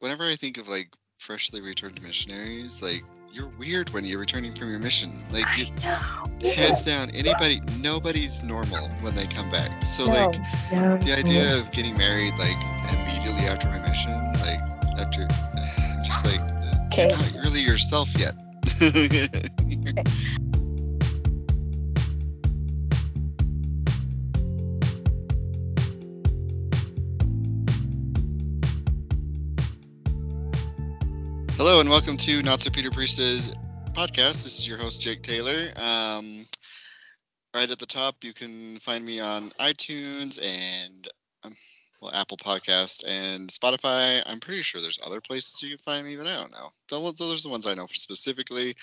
whenever I think of like freshly returned missionaries, like you're weird when you're returning from your mission. Like you, hands down, anybody, nobody's normal when they come back. So No, like no, the idea of getting married like immediately after my mission, like after, I'm just like Okay. you're not really yourself yet. And welcome to Not So Peter Priest's podcast. This is your host Jake Taylor. Um, right at the top, you can find me on iTunes and um, well, Apple Podcast and Spotify. I'm pretty sure there's other places you can find me, but I don't know. Those are the ones I know for specifically.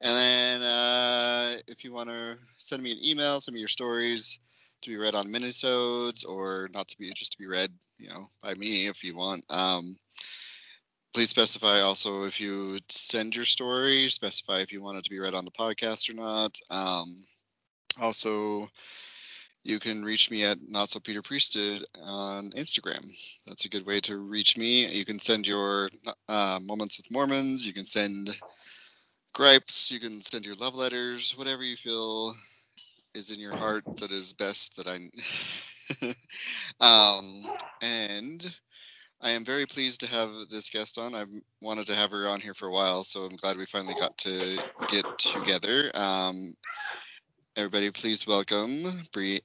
And then uh, if you want to send me an email, send me your stories to be read on minisodes or not to be just to be read, you know, by me if you want. Um, please specify also if you send your story, specify if you want it to be read on the podcast or not. Um, also, you can reach me at Not So Peter Priesthood on Instagram. That's a good way to reach me. You can send your uh, moments with Mormons. You can send gripes. You can send your love letters. Whatever you feel is in your heart that is best that I. um, and I am very pleased to have this guest on. I've wanted to have her on here for a while, so I'm glad we finally got to get together. Um, everybody, please welcome Bri.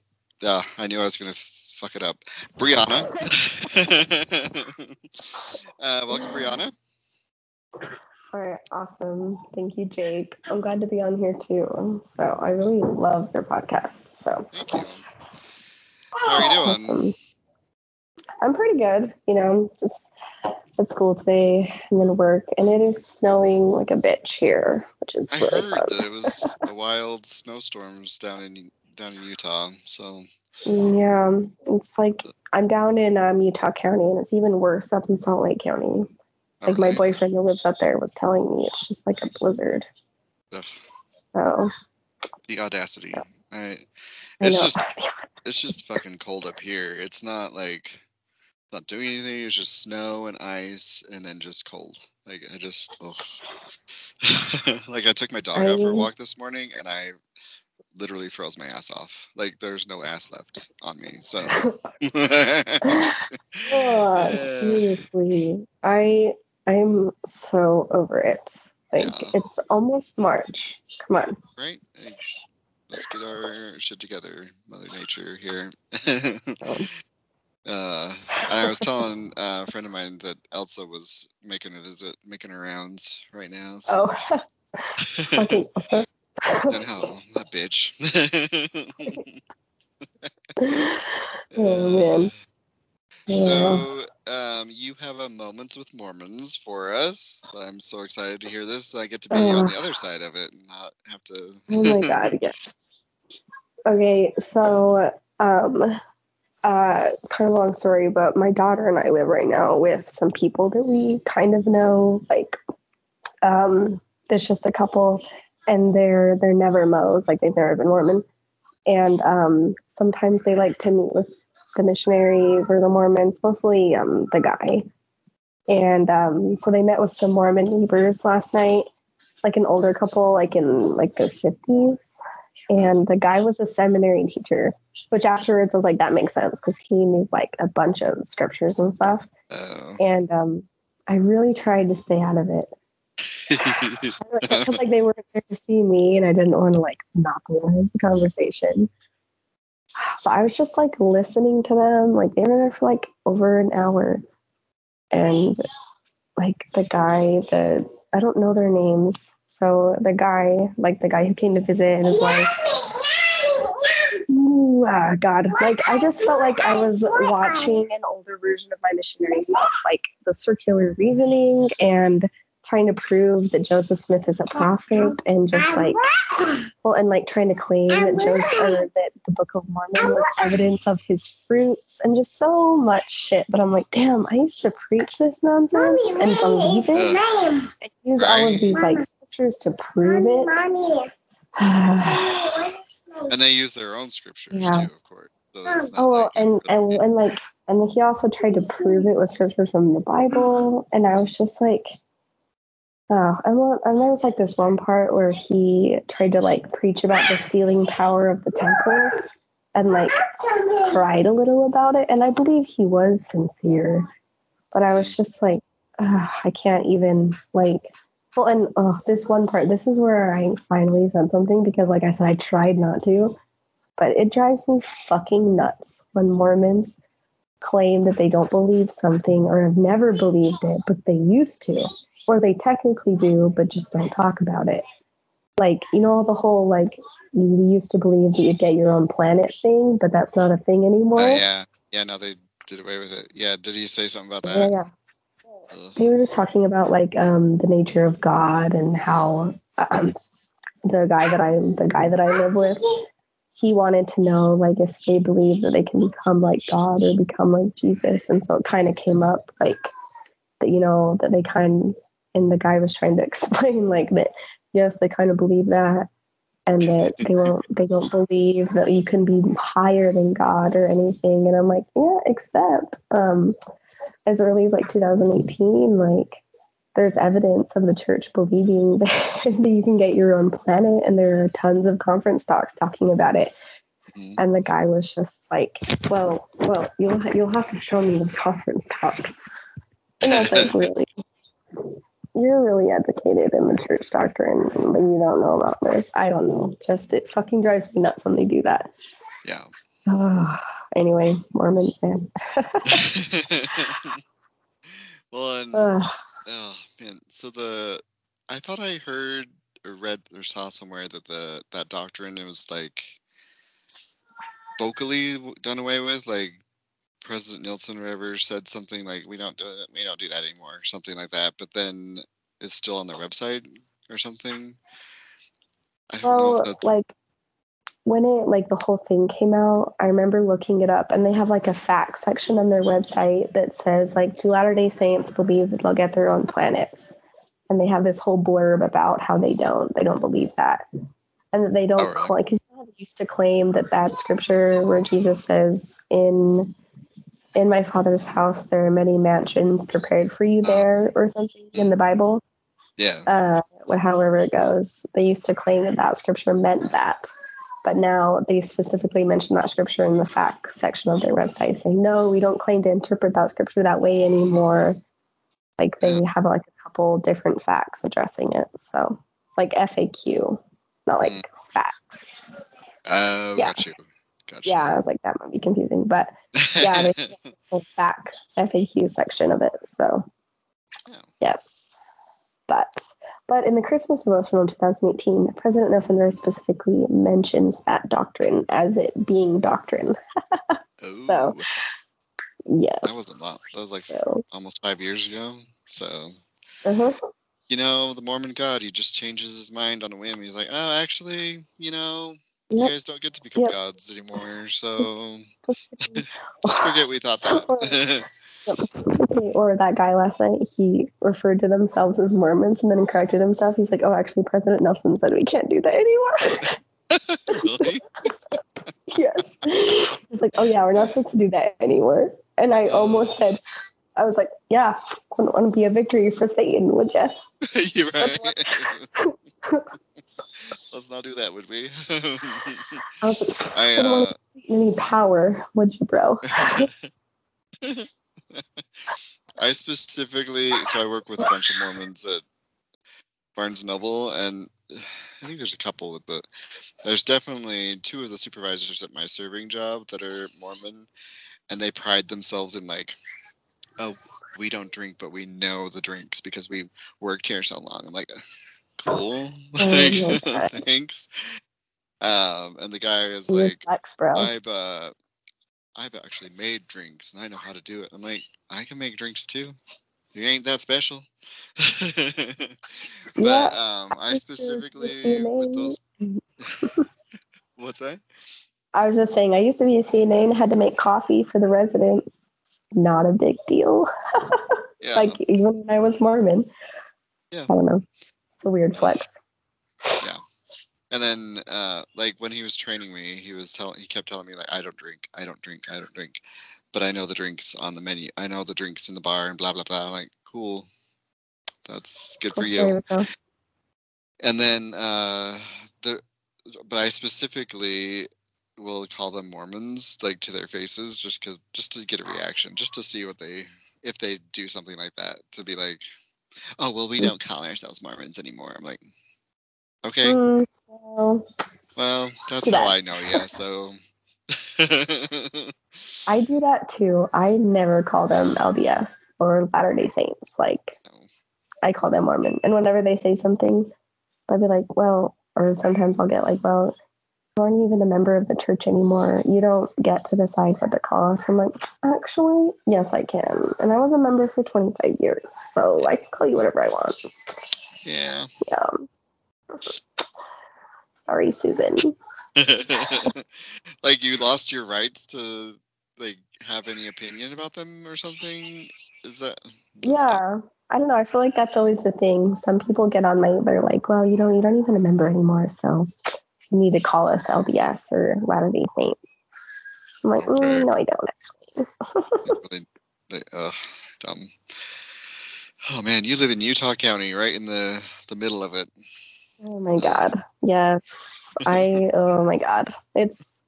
Uh, I knew I was going to fuck it up. Brianna. uh, welcome, Brianna. All right, awesome. Thank you, Jake. I'm glad to be on here too. So I really love your podcast. So Thank you. How are you doing? awesome. I'm pretty good. You know, just at school today and then work, and it is snowing like a bitch here, which is I really heard fun. that it was a wild snowstorms down in down in Utah. So Yeah, it's like I'm down in um, Utah County, and it's even worse up in Salt Lake County. Like my boyfriend who lives up there was telling me it's just like a blizzard. Ugh. So the audacity. I, I it's know. just it's just fucking cold up here. It's not like not doing anything. It's just snow and ice, and then just cold. Like I just, like I took my dog out for a walk this morning, and I literally froze my ass off. Like there's no ass left on me. So Oh, seriously, I I'm so over it. Like Yeah. it's almost March. Come on. right. Like, let's get our shit together, Mother Nature here. Um, Uh, I was telling uh, a friend of mine that Elsa was making a visit, making her rounds right now. So oh, fucking that bitch. oh man. Yeah. So um, you have a moments with Mormons for us. I'm so excited to hear this. I get to be on the other side of it and not have to. Oh my god, yes. Okay, so um uh kind of long story, but my daughter and I live right now with some people that we kind of know. Like um there's just a couple and they're they're never Mo's, like they've never been Mormon. And um sometimes they like to meet with the missionaries or the Mormons, mostly um the guy. And um so they met with some Mormon neighbors last night, like an older couple, like in like their fifties and the guy was a seminary teacher which afterwards I was like that makes sense because he knew like a bunch of scriptures and stuff. Oh. and um i really tried to stay out of it. Because like they were there to see me and i didn't want to like not have the conversation. But i was just like listening to them like they were there for like over an hour. And like the guy the i don't know their names so the guy like the guy who came to visit and his wife. Ah, God, like I just felt like I was watching an older version of my missionary self, like the circular reasoning and trying to prove that Joseph Smith is a prophet, and just like, well, and like trying to claim that Joseph or that the Book of Mormon was evidence of his fruits, and just so much shit. But I'm like, damn, I used to preach this nonsense and believe it, and use all of these like scriptures to prove it. and they use their own scriptures Yeah. too, of course. So Oh well, and, and and like And he also tried to prove it with scriptures from the Bible. And I was just like, oh, and there was like this one part where he tried to like preach about the sealing power of the temples and like cried a little about it. And I believe he was sincere, but I was just like, ugh, I can't even like. Well, and this one part, this is where I finally said something because, like I said, I tried not to, but it drives me fucking nuts when Mormons claim that they don't believe something or have never believed it, but they used to, or they technically do, but just don't talk about it. Like, you know, the whole like we used to believe that you'd get your own planet thing, but that's not a thing anymore. Oh, yeah, yeah. Now they did away with it. Yeah. Did he say something about that? Yeah, yeah. They were just talking about like um, the nature of God and how um, the guy that I the guy that I live with, he wanted to know like if they believe that they can become like God or become like Jesus, and so it kind of came up like that you know that they kind and the guy was trying to explain like that yes they kind of believe that and that they won't they don't believe that you can be higher than God or anything. And I'm like, yeah, except um as early as like 2018, like there's evidence of the church believing that, that you can get your own planet, and there are tons of conference talks talking about it. Mm-hmm. And the guy was just like, "Well, well, you'll ha- you'll have to show me the conference talks." And I was like, "Really? You're really educated in the church doctrine, but you don't know about this? I don't know. Just it fucking drives me nuts when they do that." Yeah. Oh, anyway, Mormons, man. well, and oh man, so the I thought I heard or read or saw somewhere that the that doctrine it was like vocally done away with, like President Nelson or whatever said something like we don't do it, we don't do that anymore, or something like that. But then it's still on their website or something. I well, like when it like the whole thing came out, I remember looking it up and they have like a fact section on their website that says like do Latter day Saints believe that they'll get their own planets? And they have this whole blurb about how they don't. They don't believe that. And that they don't oh, really? because used to claim that that scripture where Jesus says in in my father's house there are many mansions prepared for you there or something in the Bible. Yeah. Uh, however it goes, they used to claim that that scripture meant that but now they specifically mention that scripture in the fact section of their website, saying, no, we don't claim to interpret that scripture that way anymore. Like they have like a couple different facts addressing it. So, like FAQ, not like mm. facts. Oh, yeah. Gotcha. Yeah, I was like, that might be confusing. But yeah, a whole fact FAQ section of it. So, yeah. yes. But but in the Christmas devotional in 2018, President Nelson very specifically mentions that doctrine as it being doctrine. so, yes. That wasn't long. That was like so. almost five years ago. So, uh-huh. you know, the Mormon God, he just changes his mind on a whim. He's like, oh, actually, you know, you guys don't get to become yep. gods anymore. So, just forget we thought that. Or that guy last night, he referred to themselves as Mormons and then corrected himself. He's like, oh, actually, President Nelson said we can't do that anymore. really? yes. He's like, oh, yeah, we're not supposed to do that anymore. And I almost said, I was like, yeah, wouldn't want to be a victory for Satan, would you? You're right. Let's not do that, would we? I was like, I, uh, any power, would you, bro? I specifically, so I work with a bunch of Mormons at Barnes Noble, and I think there's a couple of the. There's definitely two of the supervisors at my serving job that are Mormon, and they pride themselves in like, oh, we don't drink, but we know the drinks because we worked here so long. I'm like, cool, oh, like, thanks. Um, and the guy is like, I've uh, I've actually made drinks and I know how to do it. I'm like, I can make drinks too. You ain't that special. but yeah, um, I specifically with those. What's that? I was just saying, I used to be a CNA and had to make coffee for the residents. Not a big deal. yeah. Like even when I was Mormon. Yeah. I don't know. It's a weird flex. Yeah. And then, uh, like when he was training me, he was telling, he kept telling me like, I don't drink, I don't drink, I don't drink. but I know the drinks on the menu. I know the drinks in the bar and blah blah blah. I'm like, cool. That's good for you. And then uh, the, but I specifically will call them Mormons, like to their faces, just because, just to get a reaction, just to see what they, if they do something like that, to be like, oh well, we don't call ourselves Mormons anymore. I'm like, okay, Mm, well, well, that's how bad. I know you. So. I do that too. I never call them LDS or Latter Day Saints. Like No. I call them Mormon. And whenever they say something, I'll be like, well, or sometimes I'll get like, well, aren't even a member of the church anymore. You don't get to decide what to call us. I'm like, actually, yes, I can. And I was a member for 25 years, so I can call you whatever I want. yeah. Yeah. Sorry, Susan. like you lost your rights to like have any opinion about them or something is that that's not- Yeah. I don't know. I feel like that's always the thing. Some people get on my they're like, well, you know, you don't even remember anymore, so you need to call us LDS or Latter Day Saints. I'm like, mm, no, I don't actually. ugh, dumb oh man you live in utah county right in the the middle of it oh my god. Yes. I oh my god. It's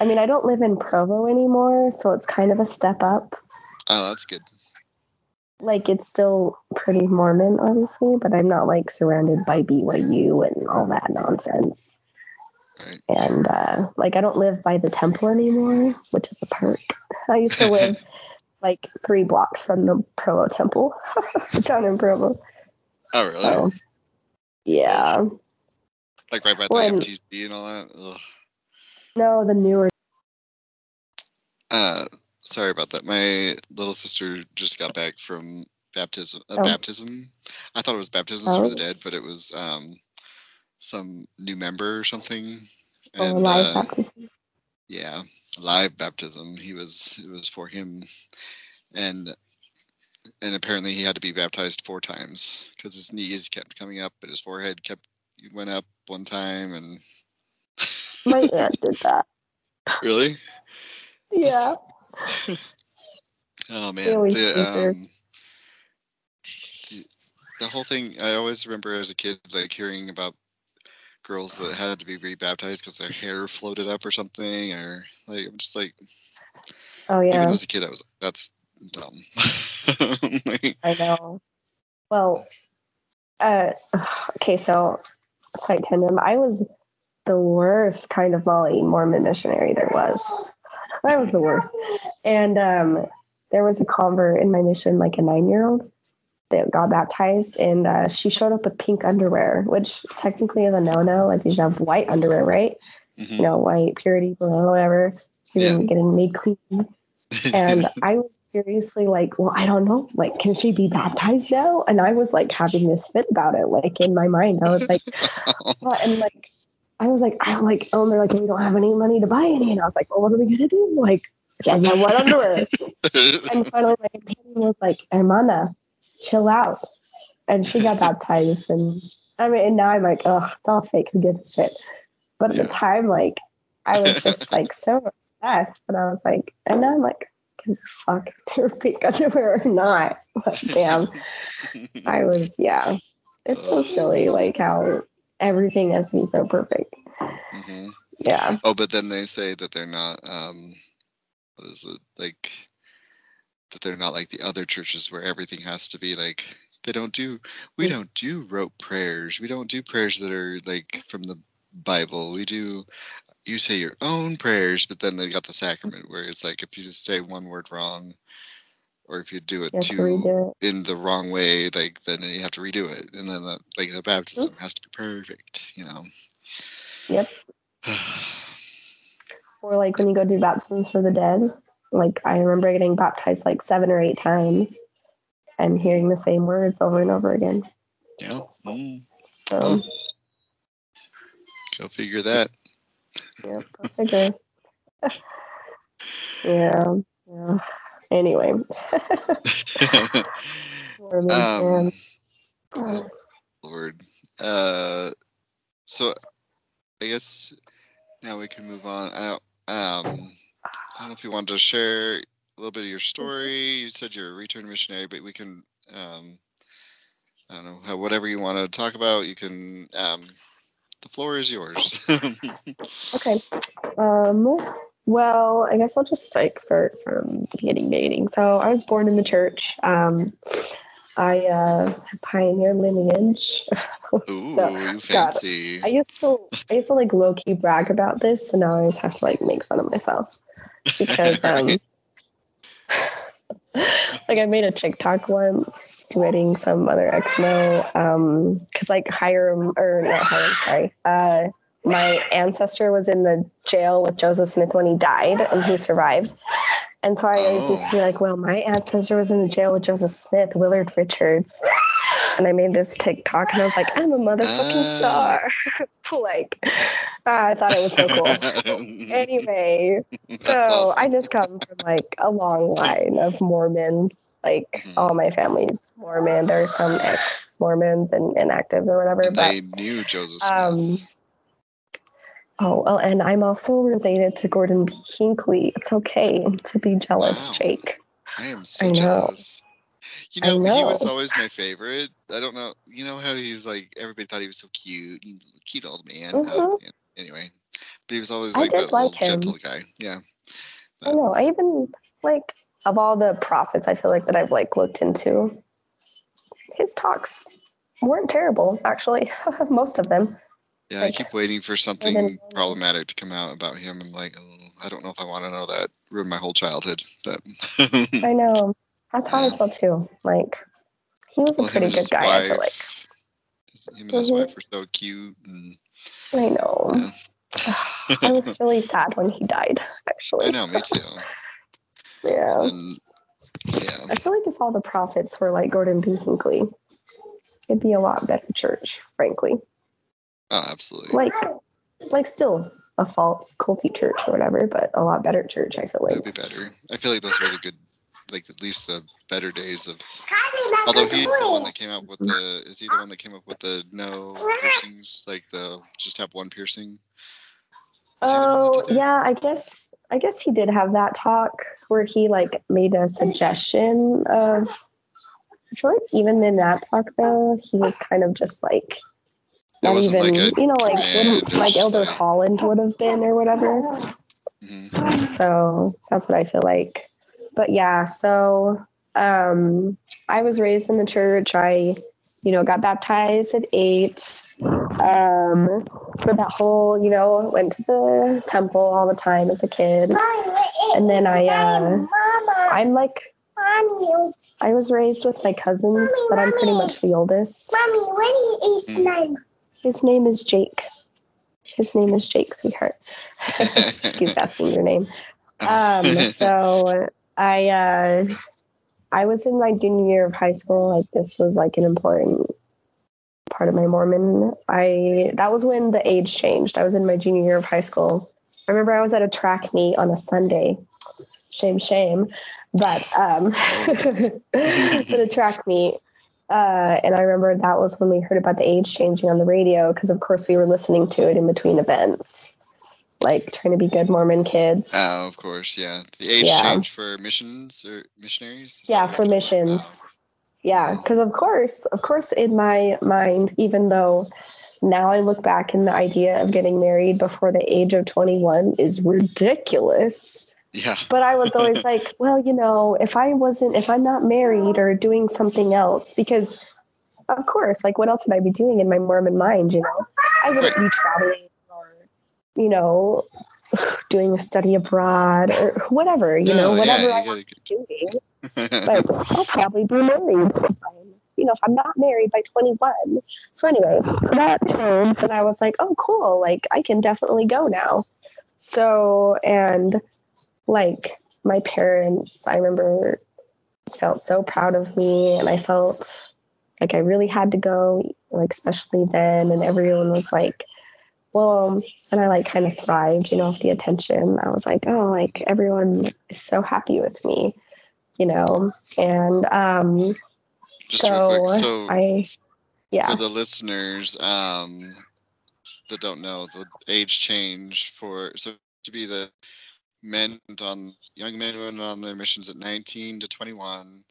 I mean, I don't live in Provo anymore, so it's kind of a step up. oh that's good Like it's still pretty Mormon, obviously, but I'm not like surrounded by BYU and all that nonsense. Right and uh, like I don't live by the temple anymore, which is a perk. I used to live like three blocks from the Provo Temple down in Provo. oh really So yeah, like right by the When- mtc and all that Ugh. no, the newer. uh sorry about that my little sister just got back from baptism uh, Oh. baptism i thought it was baptisms for Oh. the dead but it was um some new member or something Oh, live uh, baptism. yeah live baptism he was it was for him and and apparently he had to be baptized four times because his knees kept coming up and his forehead kept went up one time and My aunt did that. really Yeah. oh man the, um, the, the whole thing i always remember as a kid like hearing about girls that had to be rebaptized because their hair floated up or something or like i'm just like Oh even yeah, as a kid i was that's dumb Like, I know. Well, uh, okay, so side tandem. I was the worst kind of Molly Mormon missionary there was. I was the worst. And um, there was a convert in my mission, like a nine year old, that got baptized, and uh, she showed up with pink underwear, which technically is a no no. Like you should have white underwear, right? mhm. You know, white, purity, below, whatever. You're Yeah. getting made clean. And I was seriously like, well, I don't know. Like, can she be baptized now? And I was like having this fit about it. Like in my mind, I was like, what? And like, I was like, I'm like, oh, and they're like, we don't have any money to buy any. And I was like, well, what are we gonna do? Like, she has no white underwear. And finally, my companion was like, Hermana, chill out. And she got baptized. And I mean, and now I'm like, oh, it's all fake. Who gives a shit? But at Yeah. the time, like, I was just like so obsessed. And I was like, and now I'm like, gives a fuck if they're fake underwear or not. But damn, I was, yeah. It's so silly, like how everything has to be so perfect. Mhm. Yeah. Oh, but then they say that they're not. Um, what is it like? That they're not like the other churches where everything has to be like. They don't do. We don't do rote prayers. We don't do prayers that are like from the Bible. We do. You say your own prayers, but then they got the sacrament where it's like if you just say one word wrong, or if you do it You too it. in the wrong way, like then you have to redo it, and then uh, like the baptism has to be perfect, you know. Yep. Or like when you go do baptisms for the dead. Like I remember getting baptized like seven or eight times and hearing the same words over and over again. yeah. Mm, So Oh. go figure that. yeah, go figure. yeah. Yeah. Anyway. Um. Lord. Uh, so I guess now we can move on. I don't, um, I don't know if you wanted to share a little bit of your story. You said you're a return missionary, but we can, um, I don't know, how, whatever you want to talk about, you can. Um, the floor is yours. okay. Um, well, I guess I'll just like start from the beginning. Beginning. So I was born in the church. Um, I uh, pioneer lineage. Ooh, so, you fancy. God, I used to I used to like low key brag about this, and now I always have to like make fun of myself because um, like I made a TikTok once duetting some other Exmo um, because like Hyrum or not Hyrum, sorry, uh, my ancestor was in the jail with Joseph Smith when he died, and he survived. And so I always used to be like, well, my ancestor was in the jail with Joseph Smith, Willard Richards. And I made this TikTok and I was like, I'm a motherfucking uh, star. like, uh, I thought it was so cool. anyway, so awesome. I just come from like a long line of Mormons. Like, mm-hmm. all my family's Mormon. There's some ex Mormons and inactives or whatever. And but, they knew Joseph Smith. Um, Oh, well, and I'm also related to Gordon B. Hinckley. It's okay to be jealous, wow. Jake. I am so I jealous. You know, know, he was always my favorite. I don't know. You know how he's like, everybody thought he was so cute. Cute old man. Mm-hmm. Yeah. Anyway, but he was always like that like gentle guy. Yeah. But, I know. I even, like, of all the prophets I feel like that I've, like, looked into, his talks weren't terrible, actually. Most of them. Yeah, like, I keep waiting for something problematic to come out about him. I'm like, oh, I don't know if I want to know that. Ruined my whole childhood. But I know. That's how. I felt too. Like, he was well, a pretty good guy. Wife, I feel like. Him and his mm-hmm. wife were so cute. And, I know. Yeah. I was really sad when he died. Actually. I know. Me too. yeah. And, yeah. I feel like if all the prophets were like Gordon B. Hinckley, it'd be a lot better church, frankly. Oh, absolutely. Like, like still a false culty church or whatever, but a lot better church. I feel like it'd be better. I feel like those are the good, like at least the better days of. Although he's the one that came up with the, is he the one that came up with the no piercings, like the just have one piercing? Oh yeah, I guess I guess he did have that talk where he like made a suggestion of. I feel like even in that talk though, he was kind of just like not even like you know like like Elder like... Holland would have been or whatever. Mm-hmm. So that's what I feel like. But yeah, so um, I was raised in the church. I you know got baptized at eight. Um, for that whole you know went to the temple all the time as a kid, and then I uh, I'm like I was raised with my cousins, but I'm pretty much the oldest. Mommy, what is his name? His name is Jake. His name is Jake, sweetheart. keeps asking your name. Um, so I uh, I was in my junior year of high school. Like this was like an important part of my Mormon. I that was when the age changed. I was in my junior year of high school. I remember I was at a track meet on a Sunday. Shame, shame. But um, a track meet, uh, and I remember that was when we heard about the age changing on the radio because, of course, we were listening to it in between events, like trying to be good Mormon kids. Oh, of course, yeah. The age yeah. change for missions or missionaries. Yeah, for missions. Oh. Yeah, oh. because of course, of course, in my mind, even though now I look back and the idea of getting married before the age of 21 is ridiculous. Yeah. But I was always like, well, you know, if I wasn't, if I'm not married or doing something else, because of course, like what else would I be doing in my Mormon mind, you know? I wouldn't be traveling you know, doing a study abroad or whatever, you know, whatever yeah, I am doing. but I'll probably be married you know, if I'm not married by 21. So anyway, that home, and I was like, oh, cool. Like I can definitely go now. So, and like my parents, I remember felt so proud of me and I felt like I really had to go, like especially then and everyone was like, well, and I like kind of thrived, you know, off the attention. I was like, oh, like everyone is so happy with me, you know, and um, just so, so I, yeah, for the listeners um, that don't know, the age change for so to be the men on young men went on their missions at 19 to 21.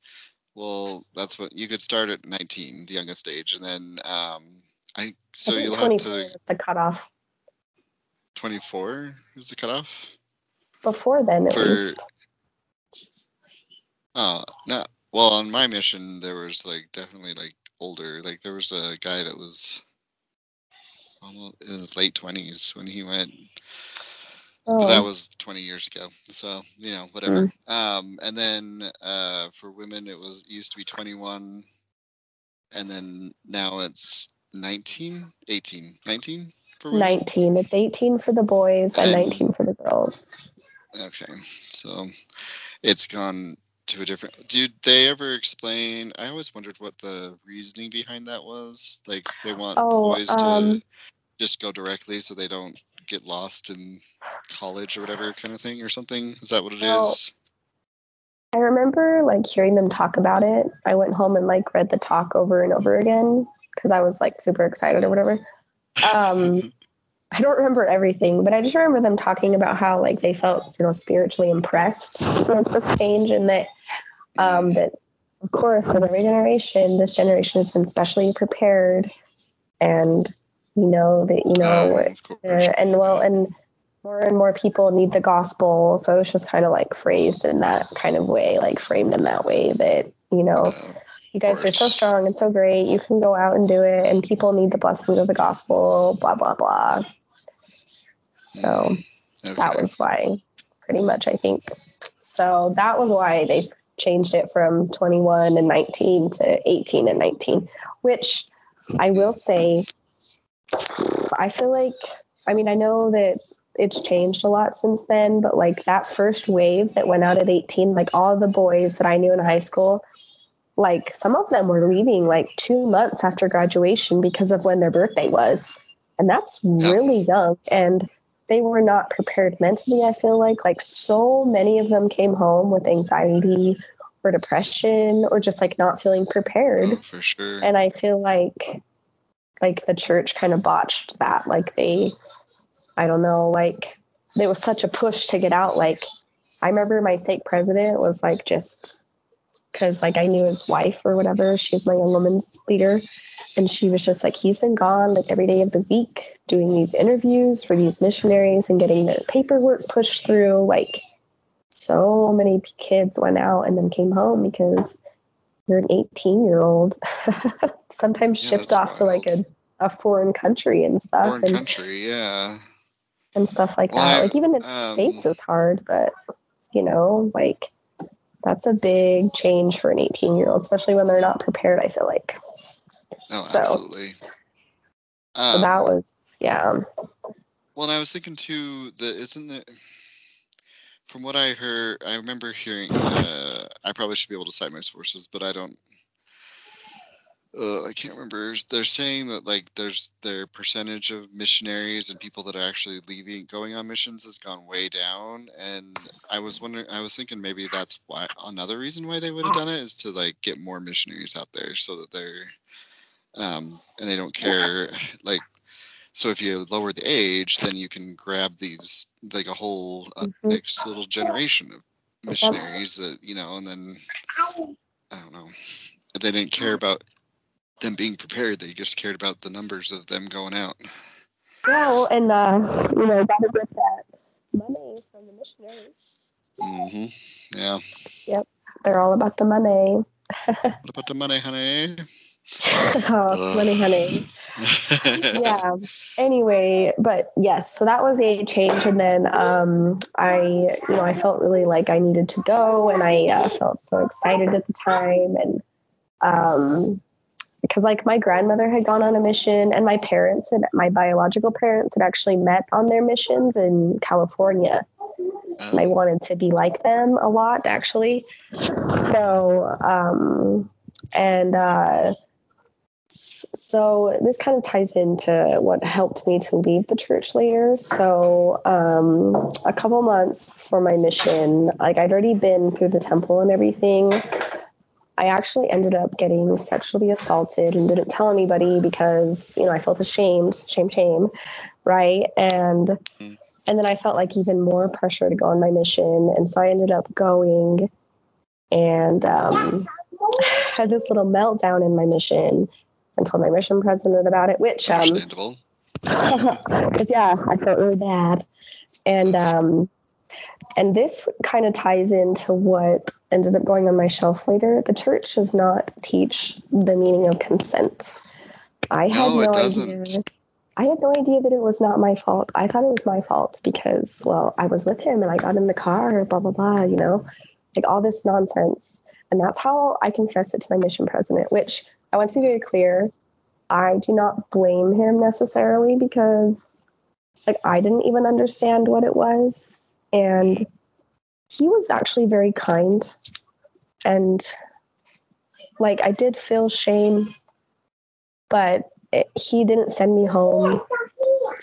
Well, that's what you could start at 19, the youngest age, and then um, I so I you'll have to the cutoff. 24 is the cutoff. Before then, at For- least. Oh, no. Well, on my mission, there was like definitely like older. Like there was a guy that was almost in his late 20s when he went. But Oh, that was 20 years ago. So, you know, whatever. Um, and then uh, for women, it was it used to be 21. And then now it's 19, 18, 19 for women. 19. It's 18 for the boys and And- 19 for the girls. Okay. So it's gone to a different. Do they ever explain? I always wondered what the reasoning behind that was. Like they want Oh, boys to um, just go directly so they don't get lost in college or whatever kind of thing or something. Is that what it is? Well, I remember like hearing them talk about it. I went home and like read the talk over and over again because I was like super excited or whatever. Um, I don't remember everything, but I just remember them talking about how like they felt, you know, spiritually impressed with the change and that um, that of course with every generation, this generation has been specially prepared and you know that you know uh, and well and more and more people need the gospel. So it's just kind of like phrased in that kind of way like framed in that way that you know Uh, you guys are so strong and so great. You can go out and do it and people need the blessing of the gospel blah blah blah. So mm. okay. that was why pretty much i think. So that was why they changed it from 21 and 19 to 18 and 19 which i will say i feel like i mean i know that it's changed a lot since then but like that first wave that went out at 18 like all the boys that i knew in high school like some of them were leaving like two months after graduation because of when their birthday was. And that's really young and they were not prepared mentally i feel like. Like so many of them came home with anxiety or depression or just like not feeling prepared. Oh, for sure. and i feel like like the church kind of botched that. Like they i don't know like there was such a push to get out. Like i remember my stake president was like just because like i knew his wife or whatever. She was my young women's leader. And she was just like he's been gone like every day of the week doing these interviews for these missionaries and getting their paperwork pushed through. Like so many kids went out and then came home because you're an 18 year old sometimes Yeah, shipped off to like a, a foreign country and stuff Foreign and, country, yeah. and stuff like Well, that I- like even in the um, states is hard but you know like that's a big change for an 18 year old especially when they're not prepared i feel like No, So- absolutely. so Um, that was yeah Well, and I was thinking too that isn't it from what I heard, I remember hearing. Uh, I probably should be able to cite my sources, but I don't. Uh, I can't remember. They're saying that like there's their percentage of missionaries and people that are actually leaving, going on missions has gone way down. And I was wondering, I was thinking maybe that's why another reason why they would have done it is to like get more missionaries out there so that they're, um, and they don't care like so if you lower the age, then you can grab these like a whole uh, next little generation of missionaries that you know, and then I don't know. They didn't care about them being prepared. They just cared about the numbers of them going out. yeah well, and uh you know gotta get that money from the missionaries hmm Yeah. Yep. They're all about the money What about the money, honey? oh, money honey yeah anyway but yes so that was a change and then um i you know i felt really like i needed to go and i uh, felt so excited at the time and um because like my grandmother had gone on a mission and my parents and my biological parents had actually met on their missions in california and I wanted to be like them a lot actually. So, um, and uh, so this kind of ties into what helped me to leave the church later. So, um, a couple months before my mission, like I'd already been through the temple and everything. I actually ended up getting sexually assaulted and didn't tell anybody because, you know, I felt ashamed, shame, shame. right? And Mm. and then I felt like even more pressure to go on my mission, and so I ended up going and um, had this little meltdown in my mission and told my mission president about it, which um, Understandable. yeah, I felt really bad, and um, and this kind of ties into what ended up going on my shelf later. The church does not teach the meaning of consent. I had No, no, idea. I had no idea that it was not my fault. I thought it was my fault because, well, I was with him and I got in the car, blah blah blah. You know, like all this nonsense, and that's how I confessed it to my mission president. Which I want to be very clear. I do not blame him necessarily because like I didn't even understand what it was and he was actually very kind. And like I did feel shame but it, he didn't send me home.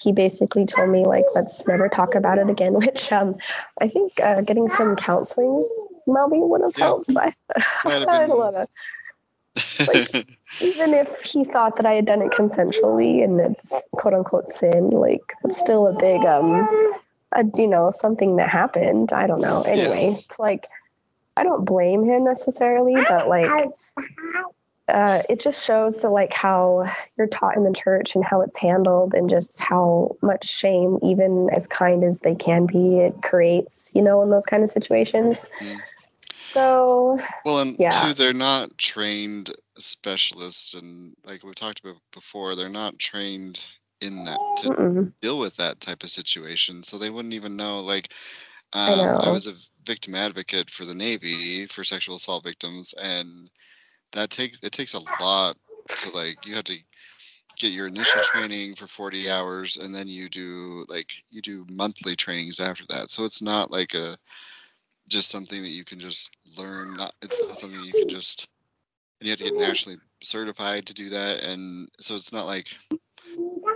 He basically told me like let's never talk about it again which um I think uh, getting some counseling maybe would have Yeah. helped I, I don't know. even if he thought that I had done it consensually and it's quote unquote sin, like it's still a big um a, you know, something that happened. I don't know. Anyway, it's like I don't blame him necessarily, but like uh, it just shows the like how you're taught in the church and how it's handled and just how much shame even as kind as they can be it creates you know in those kind of situations Mm. so Well, and Yeah. two, they're not trained specialists, and like we talked about before, they're not trained in that to mm-mm. deal with that type of situation, so they wouldn't even know. Like, I um, I, know. was a victim advocate for the Navy for sexual assault victims, and that takes it takes a lot to like you have to get your initial training for 40 hours and then you do like you do monthly trainings after that so it's not like a just something that you can just learn not it's not something you can just and you have to get nationally certified to do that and so it's not like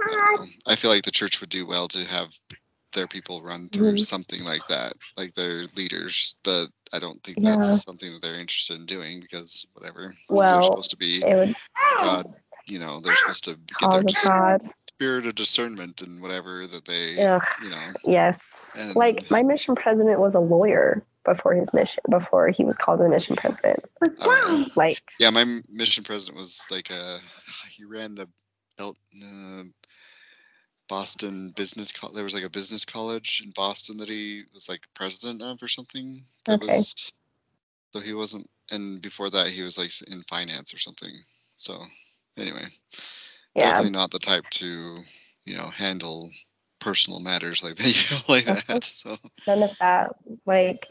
I, don't know. I feel like the church would do well to have their people run through Mhm. something like that like their leaders but i don't think Yeah. that's something that they're interested in doing because whatever Well, they're supposed to be would god you know they're supposed to get their the dis- God. spirit of discernment and whatever that they Ugh. you know Yes. And- like my mission president was a lawyer before his mission before he was called the mission president. Oh. Like yeah my mission president was like a he ran the El- uh, boston business co- there was like a business college in boston that he was like president of or something that Okay. was so he wasn't and before that he was like in finance or something so anyway yeah. definitely not the type to you know handle personal matters like that like that so none of that. Like,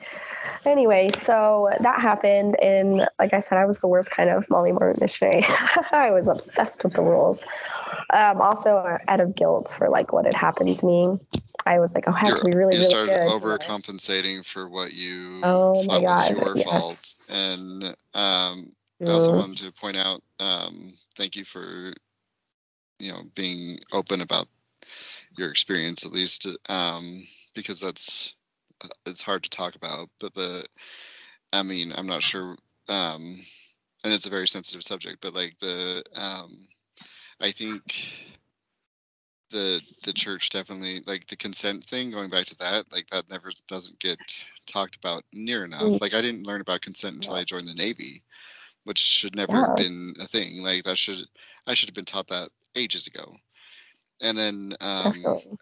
anyway, so that happened, and like I said, I was the worst kind of Molly Mormon missionary. I was obsessed with the rules. Um, also, out of guilt for like what had happened to me, I was like, oh, I have You're- to be really, you really started good. overcompensating for what you Oh my thought was your yes. fault and um I also Mm. wanted to point out, um, thank you for, you know, being open about your experience at least, um, because that's it's hard to talk about. But the, I mean, I'm not sure, um, and it's a very sensitive subject. But like the, um, I think the the church definitely like the consent thing. Going back to that, like that never doesn't get talked about near enough. Mm. Like I didn't learn about consent until Yeah. I joined the Navy which should never Yeah. have been a thing. Like that should I should have been taught that ages ago. And then um Definitely.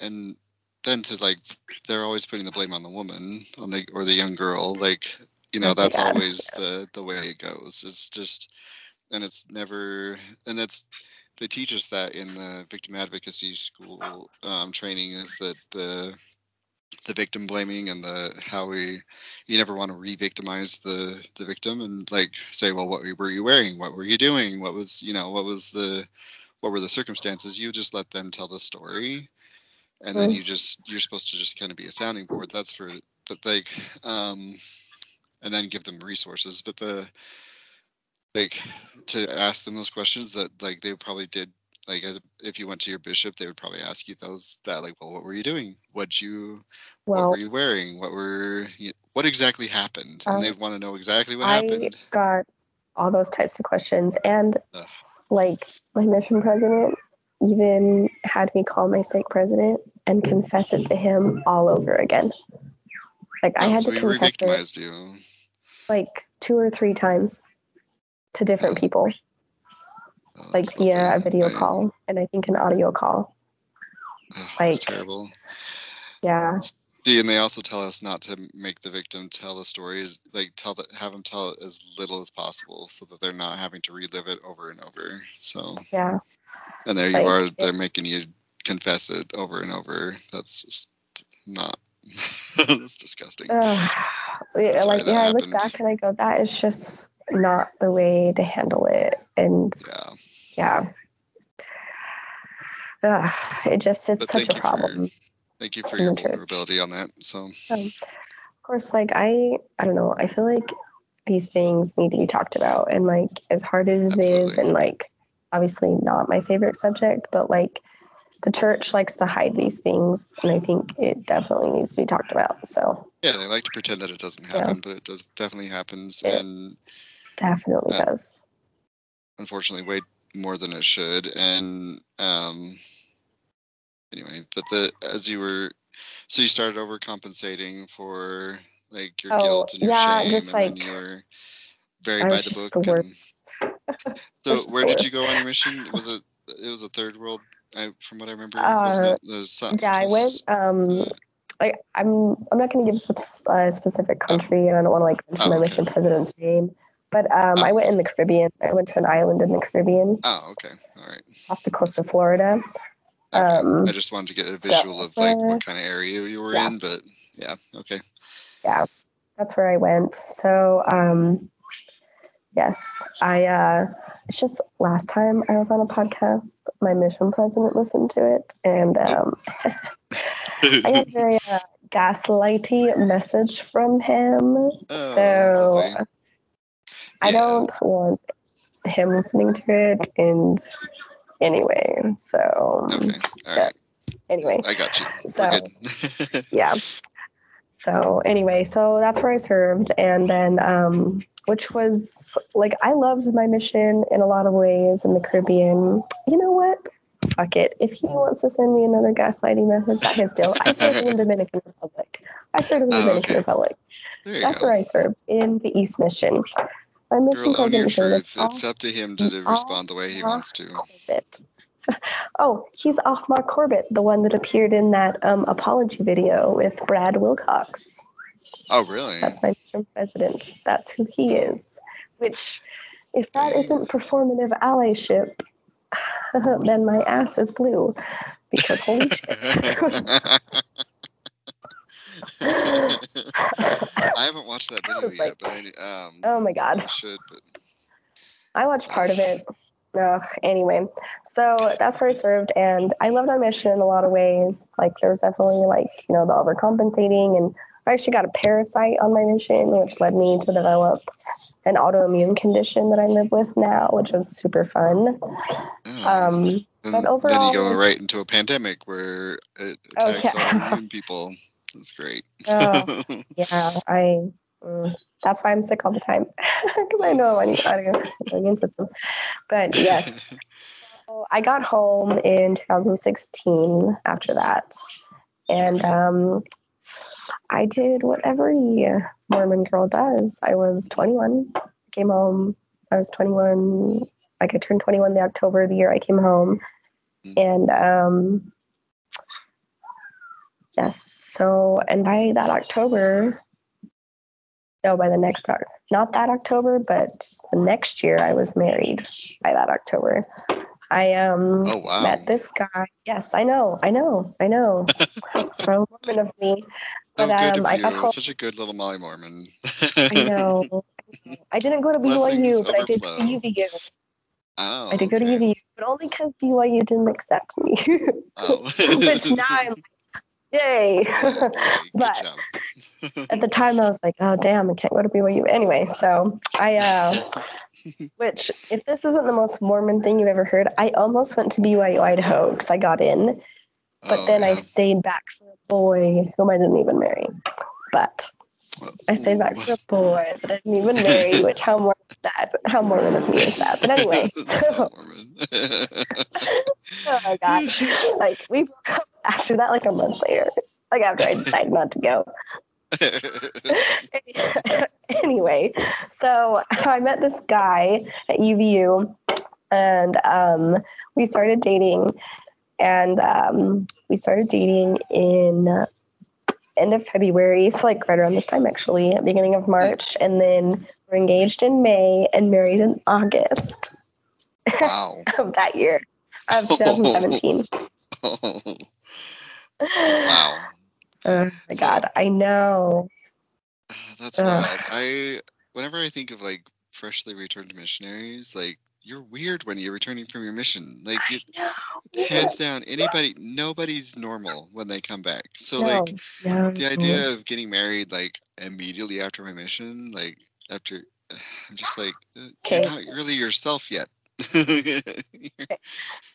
and then to like they're always putting the blame on the woman on the or the young girl like you know that's God. always the the way it goes it's just and it's never and that's they teach us that in the victim advocacy school um, training is that the the victim blaming and the how we you never want to re-victimize the the victim and like say well what were you wearing what were you doing what was you know what was the what were the circumstances you just let them tell the story. And then you just you're supposed to just kind of be a sounding board that's for but like um and then give them resources. But the like to ask them those questions that like they probably did like as, if you went to your bishop they would probably ask you those that like well what were you doing? What'd you what were you wearing? What were you, what exactly happened? And Uh, they want to know exactly what I happened got all those types of questions, and Ugh. like my mission president, even had me call my stake president and confess it to him all over again. Like I had so to confess it you. like two or three times to different Oh, people, Oh, like via a video I- call and I think an audio call. oh, like- terrible. Yeah. See, and they also tell us not to make the victim tell the stories, like tell the, have them tell it as little as possible, so that they're not having to relive it over and over. So, Yeah. and there Like, you are, they're making you confess it over and over. That's just not. that's disgusting. Ugh. Sorry like that yeah, I look back and I go, that is just not the way to handle it. And Yeah. yeah. Ugh, it just it's But such a problem. for thank you for your vulnerability on that. So, of course, like I I don't know, I feel like these things need to be talked about and like as hard as it is and like obviously not my favorite subject, but like the church likes to hide these things and I think it definitely needs to be talked about. So yeah, they like to pretend that it doesn't Yeah. happen, but it does definitely happens, Yeah. and definitely Uh, does. unfortunately, way more than it should. And um, anyway, but the as you were, so you started overcompensating for like your Oh, guilt and your yeah, shame, just and like- you were very I by the book. the and, so where did you go on your mission? Was it it was a third world? I, from what I remember, Uh, it? Yeah, I went. Um, like I'm. I'm not going to give a uh, specific country, and I don't want to like mention Oh, my okay. mission president's name. But um, Oh. I went in the Caribbean. I went to an island in the Caribbean, Oh, okay, all right. off the coast of Florida. Okay. Um, I just wanted to get a visual of like what kind of area you were yeah. in, but yeah, okay. Yeah, that's where I went. So, um, yes, I. Uh, it's just last time I was on a podcast, my mission president listened to it, and um, I got a very uh, gaslighty message from him. Oh, So lovely. I Yeah. don't want him listening to it. And anyway, so Okay. Yeah. right. anyway, I got you. So- yeah. So anyway, so that's where I served, and then um, which was like I loved my mission in a lot of ways in the Caribbean. You know what? Fuck it. If he wants to send me another gaslighting message, that's his deal. I served in the Dominican Republic. I served in the Oh, Dominican okay. Republic. That's go. where I served in the East Mission. Mission Girl, own your truth. It's up to him to respond the way he wants to. Corbett. Oh, he's off Mark Corbett, the one that appeared in that um, apology video with Brad Wilcox. Oh, really? That's my mission president. That's who he is. Which, if that isn't performative allyship, then my ass is blue. Because holy shit. I haven't watched that video yet, like- but I um oh my god. I should. But I watched part of it. Ugh, anyway, so that's where I served, and I loved my mission in a lot of ways. Like there was definitely like you know the overcompensating, and I actually got a parasite on my mission, which led me to develop an autoimmune condition that I live with now, which was super fun. oh. Um, then, but then overall- you go right into a pandemic where it Oh, attacks yeah. autoimmune people. That's great. Oh. yeah, I. mm, that's why I'm sick all the time because I know I need auto immune system. But yes, So I got home in 2016 after that. And um, I did what every Mormon girl does. I was 21, came home. I was 21, like I turned 21 the October of the year I came home. And um, yes, so, and by that October, no, by the next, not that October, but the next year I was married by that October. I um Oh wow. met this guy. Yes, I know, I know, I know. so Mormon of me. Oh, But good um, of I you. got home. Such a good little Molly Mormon. I know. I didn't go to Blessings BYU, but I did go to. UVU. Oh. I did go to. UVU, but only because BYU didn't accept me. Oh. Which now I'm like, yay. But- At the time, I was like, oh damn, I can't go to BYU anyway. So I, uh, which if this isn't the most Mormon thing you've ever heard, I almost went to BYU Idaho because I got in, but Oh, then I stayed back for a boy whom I didn't even marry. But I stayed back for a boy that I didn't even marry, which how Mormon is that? How Mormon of me is that? But anyway, So oh my gosh. Like we broke up after that like a month later. Like after I decided not to go. anyway, so I met this guy at UVU and um, we started dating and um, we started dating in end of February, so like right around this time actually, beginning of March, and then we're engaged in May and married in August. Wow. of that year of 2017. Oh. wow. Oh my god, I know. That's Ugh. wild. I whenever I think of like freshly returned missionaries, like you're weird when you're returning from your mission. Like you, hands down, anybody, nobody's normal when they come back. So no, like no, the idea of getting married like immediately after my mission, like after, I'm just like, uh, Okay. you're not really yourself yet.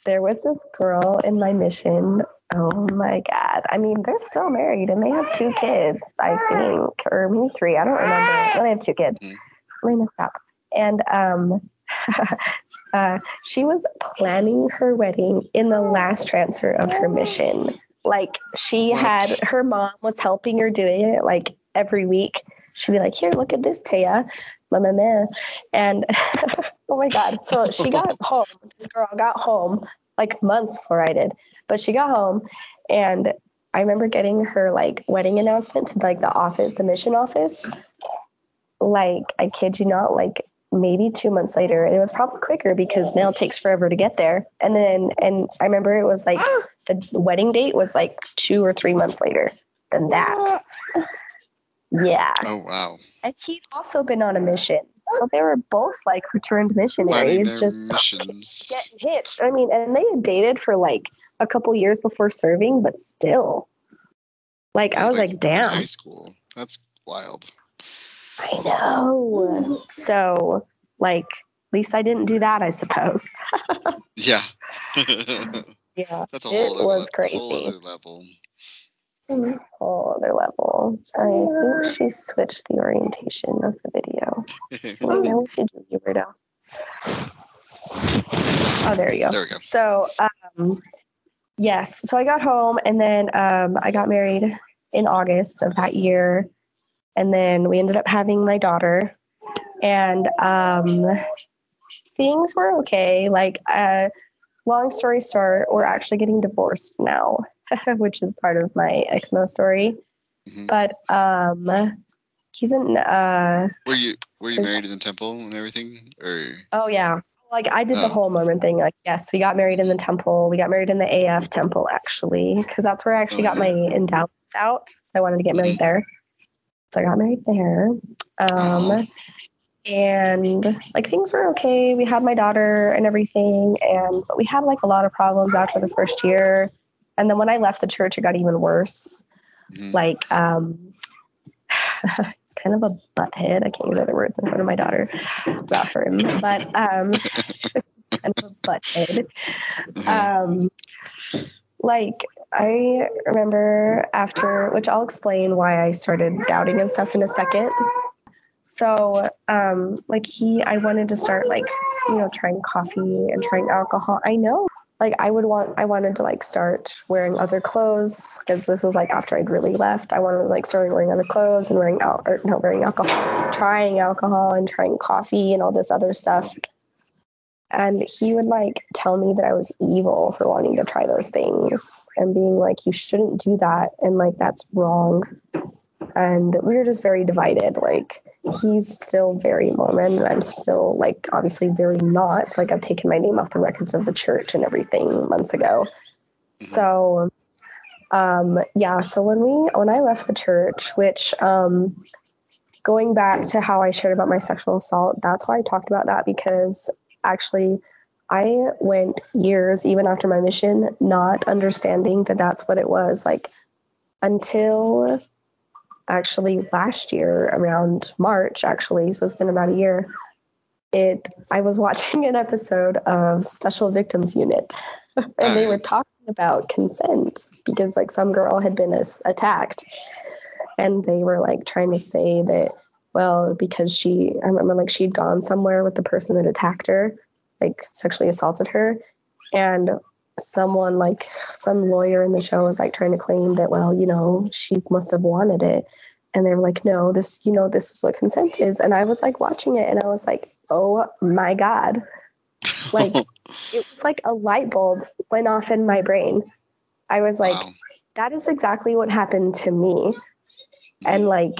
there was this girl in my mission. Oh my god. I mean, they're still married and they have two kids, I think, or maybe three. I don't remember. No, they have two kids. Mhm. Let me stop. And um uh, she was planning her wedding in the last transfer of her mission. Like she had her mom was helping her doing it like every week. She'd be like, Here, look at this, Taya. Meh, meh, meh. And oh my god. So she got home. This girl got home like months before I did. But she got home and I remember getting her like wedding announcement to like the office, the mission office. Like, I kid you not, like maybe two months later. And it was probably quicker because mail takes forever to get there. And then, and I remember it was like the wedding date was like two or three months later than that. Yeah. oh wow. And he'd also been on a mission. So they were both like returned missionaries, just missions. getting hitched. I mean, and they had dated for like a couple years before serving, but still. Like, I was like, in damn. High school. That's wild. I know. So, like, at least I didn't do that, I suppose. Yeah. Yeah. That's a It whole other, was le- whole other level. Whole other level. I think she switched the orientation of the video. Oh, now what did you do, weirdo? Oh, there you go. There we go. So, um, yes. So I got home and then um, I got married in August of that year. And then we ended up having my daughter. And um, things were okay. Like, uh, long story short, we're actually getting divorced now, which is part of my Exmo story. Mhm. But um, he's in, uh, Were you were you married in the temple and everything, or Oh yeah. Like I did the Oh. whole Mormon thing. Like yes, we got married in the temple. We got married in the AF temple actually, because that's where I actually Oh, got my endowments out. So I wanted to get married there. So I got married there. Um, Oh. and like things were okay. We had my daughter and everything, and but we had like a lot of problems after the first year. And then when I left the church, it got even worse Mhm. like um he's kind of a butthead. I can't use other words in front of my daughter about him, but um kind of a butthead. Mhm. Um like I remember after which I'll explain why I started doubting and stuff in a second. So um like he I wanted to start like, you know, trying coffee and trying alcohol. I know like I would want I wanted to like start wearing other clothes because this was like after I'd really left. I wanted to like start wearing other clothes and wearing al- or no wearing alcohol, trying alcohol and trying coffee and all this other stuff. And he would like tell me that I was evil for wanting to try those things and being like, you shouldn't do that and like that's wrong. And we were just very divided. Like he's still very Mormon. and I'm still like obviously very not. Like I've taken my name off the records of the church and everything months ago. So um yeah, so when we when I left the church, which um going back to how I shared about my sexual assault, that's why I talked about that because actually I went years even after my mission not understanding that that's what it was like until actually last year around March actually so it's been about a year it I was watching an episode of Special Victims Unit and they were talking about consent because like some girl had been as- attacked and they were like trying to say that well because she I remember like she'd gone somewhere with the person that attacked her like sexually assaulted her and someone like some lawyer in the show was like trying to claim that well you know she must have wanted it. And they were like no this you know this is what consent is. And i was like watching it and i was like oh my god. Like it was like a light bulb went off in my brain. I was like Wow. that is exactly what happened to me. And mm. like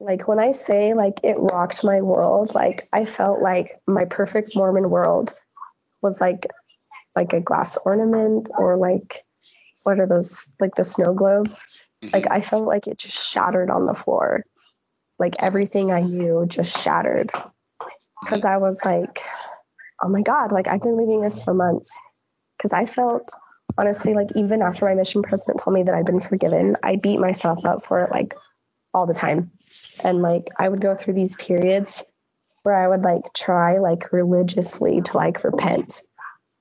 like when i say like it rocked my world like i felt like my perfect mormon world was like like a glass ornament or like what are those like the snow globes? Mhm. like i felt like it just shattered on the floor. Like everything i knew just shattered. Because i was like oh my god like i've been leaving this for months. Because i felt honestly like even after my mission president told me that i'd been forgiven i beat myself up for it like all the time. And like i would go through these periods where i would like try like religiously to like repent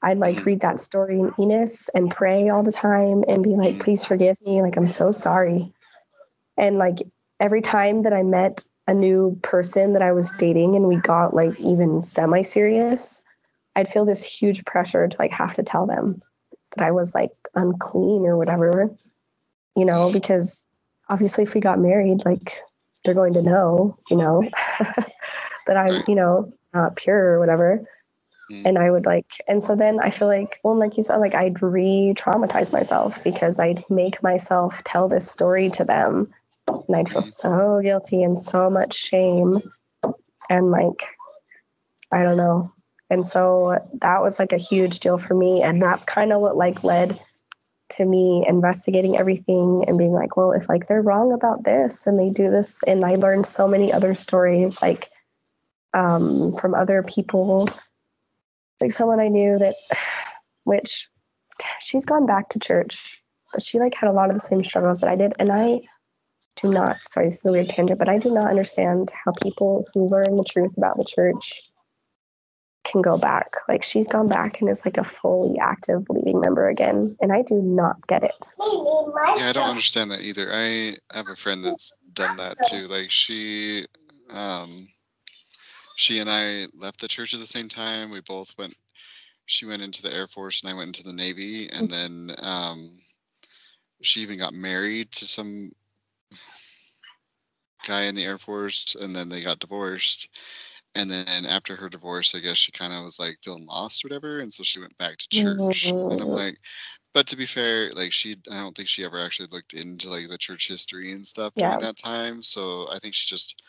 i'd like Mhm. read that story in enos and pray all the time and be like Mhm. please forgive me like i'm so sorry and like every time that i met a new person that i was dating and we got like even semi serious i'd feel this huge pressure to like have to tell them that i was like unclean or whatever you know because obviously if we got married like they're going to know you know that i'm you know not pure or whatever Mhm. and i would like and so then i feel like well like you said like i'd re-traumatize myself because i'd make myself tell this story to them and i'd feel Mhm. so guilty and so much shame and like i don't know and so that was like a huge deal for me and that's kind of what like led to me investigating everything and being like well if like they're wrong about this and they do this and i learned so many other stories like um, from other people like someone i knew that which she's gone back to church but she like had a lot of the same struggles that i did and i do not sorry this is a weird tangent but i do not understand how people who learn the truth about the church can go back like she's gone back and is like a fully active believing member again and i do not get it Yeah, I don't understand that either. I have a friend that's done that too. Like she, um, she and I left the church at the same time. We both went. She went into the Air Force and I went into the Navy, and then um, she even got married to some guy in the Air Force, and then they got divorced. And then after her divorce, I guess she kind of was like feeling lost or whatever, and so she went back to church. And I'm Mhm. like, but to be fair, like she, I don't think she ever actually looked into like the church history and stuff Yeah. during that time. So I think she just,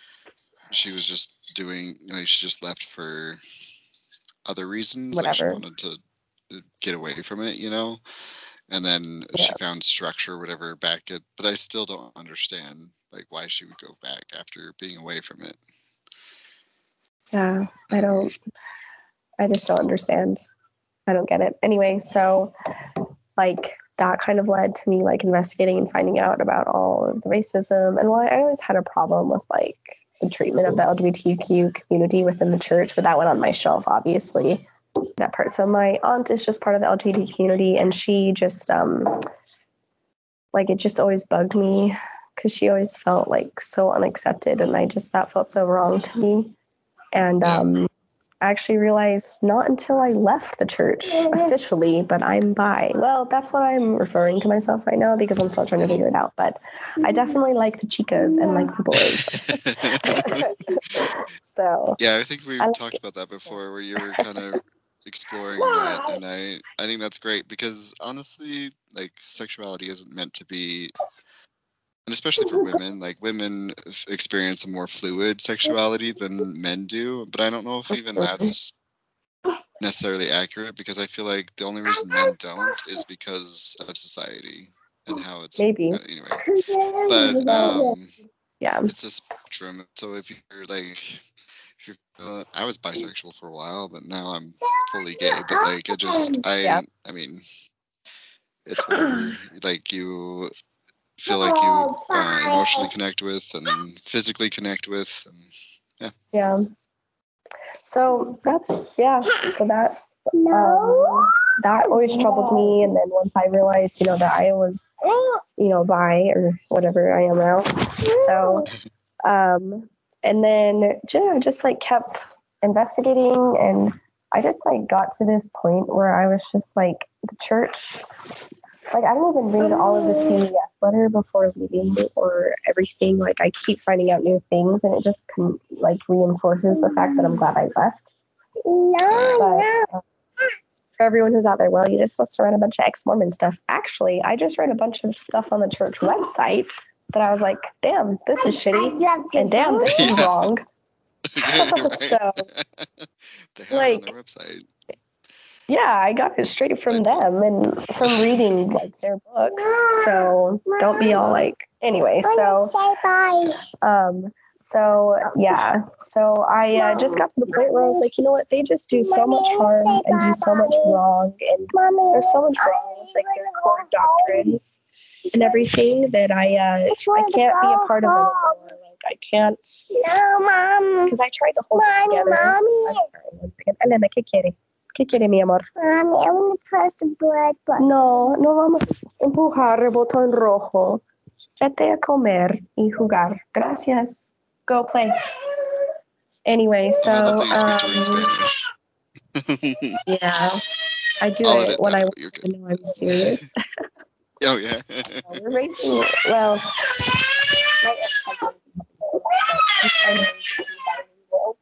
she was just doing, like she just left for other reasons. Like she Whatever. wanted to uh, get away from it, you know. And then she found structure, whatever, back at. But I still don't understand like why she would go back after being away from it. Yeah, I don't, I just don't understand. I don't get it. Anyway, so like that kind of led to me like investigating and finding out about all of the racism and why I always had a problem with like the treatment of the LGBTQ community within the church, but that went on my shelf, obviously. That part. So my aunt is just part of the LGBT community and she just um like it just always bugged me because she always felt like so unaccepted and I just that felt so wrong to me. And um, I actually realized not until I left the church officially, but I'm bi. Well, that's what I'm referring to myself right now because I'm still trying to figure it out. But I mm-hmm. definitely like the chicas and like the boys. so yeah, I think we I like talked about that before, where you were kind of exploring that, and I I think that's great because honestly, like sexuality isn't meant to be, and especially for women, like women experience a more fluid sexuality than men do, but I don't know if even that's necessarily accurate because I feel like the only reason men don't is because of society and how it's maybe. uh, anyway. But um, Yeah. it's a spectrum. So if you're like, if you're, uh, I was bisexual for a while, but now I'm fully gay. But like, it just, I, Yeah. I mean, it's whatever. like you feel like you uh, emotionally connect with and physically connect with. And Yeah. So that's yeah. So that's um, that always troubled me. And then once I realized, you know, that I was, you know, bi or whatever I am now. So, um, and then yeah, I just like kept investigating and I just like got to this point where I was just like the church. Like I don't even read all of the CES letter before leaving or everything. Like I keep finding out new things, and it just con- like reinforces the fact that I'm glad I left. No, But no. uh, for everyone who's out there, well, you're just supposed to read a bunch of ex-Mormon stuff. Actually, I just read a bunch of stuff on the church website that I was like, damn, this is shitty, and damn, this is wrong. Yeah, you're right. So, they have on like- website. Yeah, I got it straight from them and from reading like their books. So don't be all like anyway. So say bye. um so yeah. So I uh, just got to the point where I was like, you know what? They just do so much harm and do so much wrong and there's so much wrong with like their core doctrines and everything that I uh I can't be a part of it anymore. Like I can't No, mom. because I tried to hold it Mommy, together. mommy. I'm sorry, one second. Elena, ¿qué quiere? ¿Qué quiere, mi amor? Mommy, I want to press the bread button. No, no vamos a empujar el botón rojo. Vete a comer y jugar. Gracias. Go play. Anyway, so I love that you speak to her in um, yeah, I do I'll it when that I want to know I'm serious. Oh yeah. so we're racing. Well, my ex-husband. I'm trying to raise him bilingual.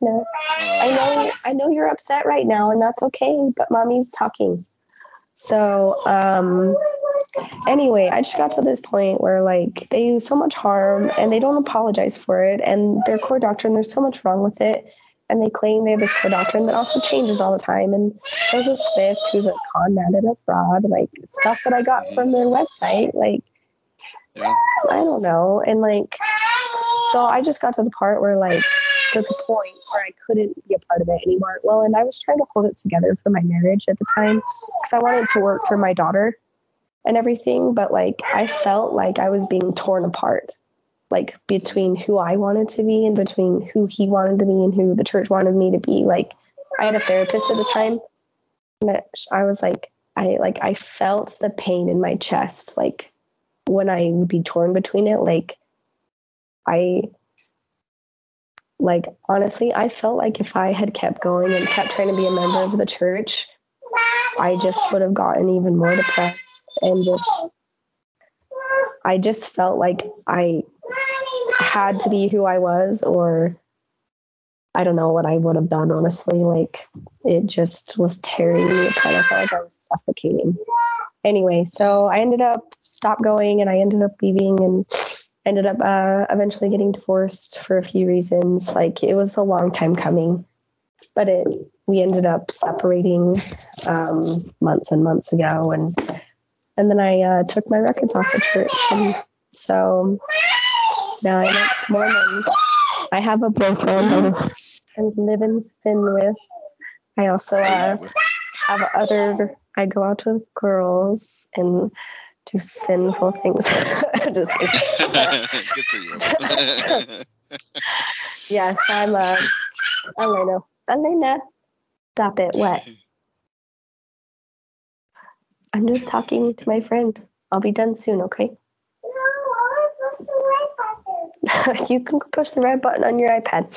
No, I know I know you're upset right now and that's okay, but mommy's talking. So, um anyway, I just got to this point where like they do so much harm and they don't apologize for it and their core doctrine there's so much wrong with it and they claim they have this core doctrine that also changes all the time and Joseph Smith who's a con man and a fraud like stuff that I got from their website like Yeah. I don't know and like so I just got to the part where like to the point where I couldn't be a part of it anymore. Well, and I was trying to hold it together for my marriage at the time because I wanted to work for my daughter and everything, but like I felt like I was being torn apart, like between who I wanted to be and between who he wanted to be and who the church wanted me to be. Like I had a therapist at the time, and I- I was like, I like I felt the pain in my chest, like when I would be torn between it, like I like honestly i felt like if i had kept going and kept trying to be a member of the church i just would have gotten even more depressed and just i just felt like i had to be who i was or i don't know what i would have done honestly. Like it just was tearing me apart. I felt like i was suffocating. Anyway so i ended up stopped going and i ended up leaving and ended up uh, eventually getting divorced for a few reasons. Like it was a long time coming, but it we ended up separating um, months and months ago, and and then I uh, took my records off the church, and so now I'm ex Mormon. I have a boyfriend and live in sin with. I also uh, have other. I go out with girls and do sinful things. Just. Good for you. Yes, I'm uh, Elena. Elena, stop it. What? I'm just talking to my friend. I'll be done soon, okay? no you can push the red button on your iPad.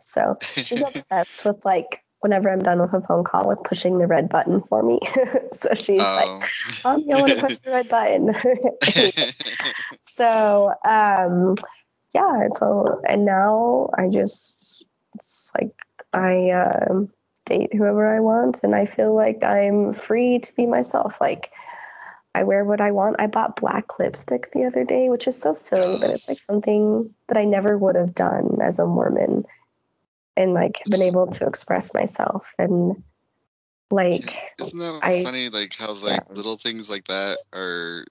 So she's obsessed with like whenever I'm done with a phone call with pushing the red button for me. so she's like, Oh. you want to push the red button. so um yeah so and now i just it's like i um date whoever i want and i feel like i'm free to be myself like i wear what i want i bought black lipstick the other day which is so silly but it's like something that i never would have done as a mormon and like been able to express myself and like Isn't that I- funny? Like how like little things like that are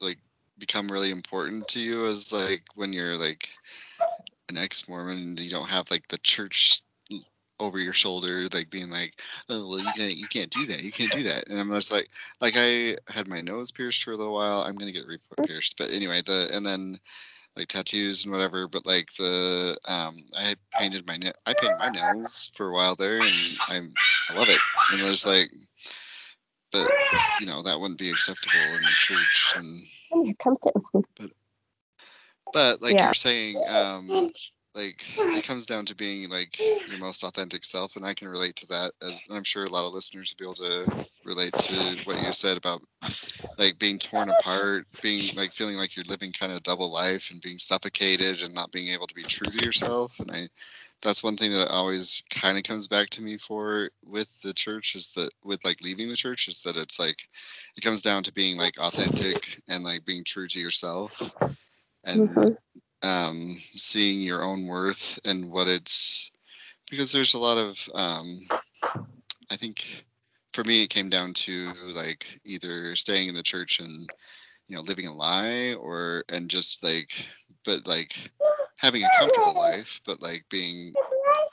like become really important to you as like when you're like an ex-Mormon and you don't have like the church over your shoulder like being like oh well you can't you can't do that you can't do that. And i'm just like like i had my nose pierced for a little while. I'm gonna get re pierced mm. but anyway the and then like tattoos and whatever but like the um i painted my i painted my nails for a while there and i'm i love it and I was like but you know that wouldn't be acceptable in the church and come sit with me but like Yeah. you're saying um like it comes down to being like your most authentic self and i can relate to that as and i'm sure a lot of listeners will be able to relate to what you said about like being torn apart being like feeling like you're living kind of double life and being suffocated and not being able to be true to yourself and i that's one thing that always kind of comes back to me for with the church is that with like leaving the church is that it's like it comes down to being like authentic and like being true to yourself and Mhm. Um, seeing your own worth and what it's because there's a lot of um, I think for me it came down to like either staying in the church and you know living a lie or and just like but like having a comfortable life but like being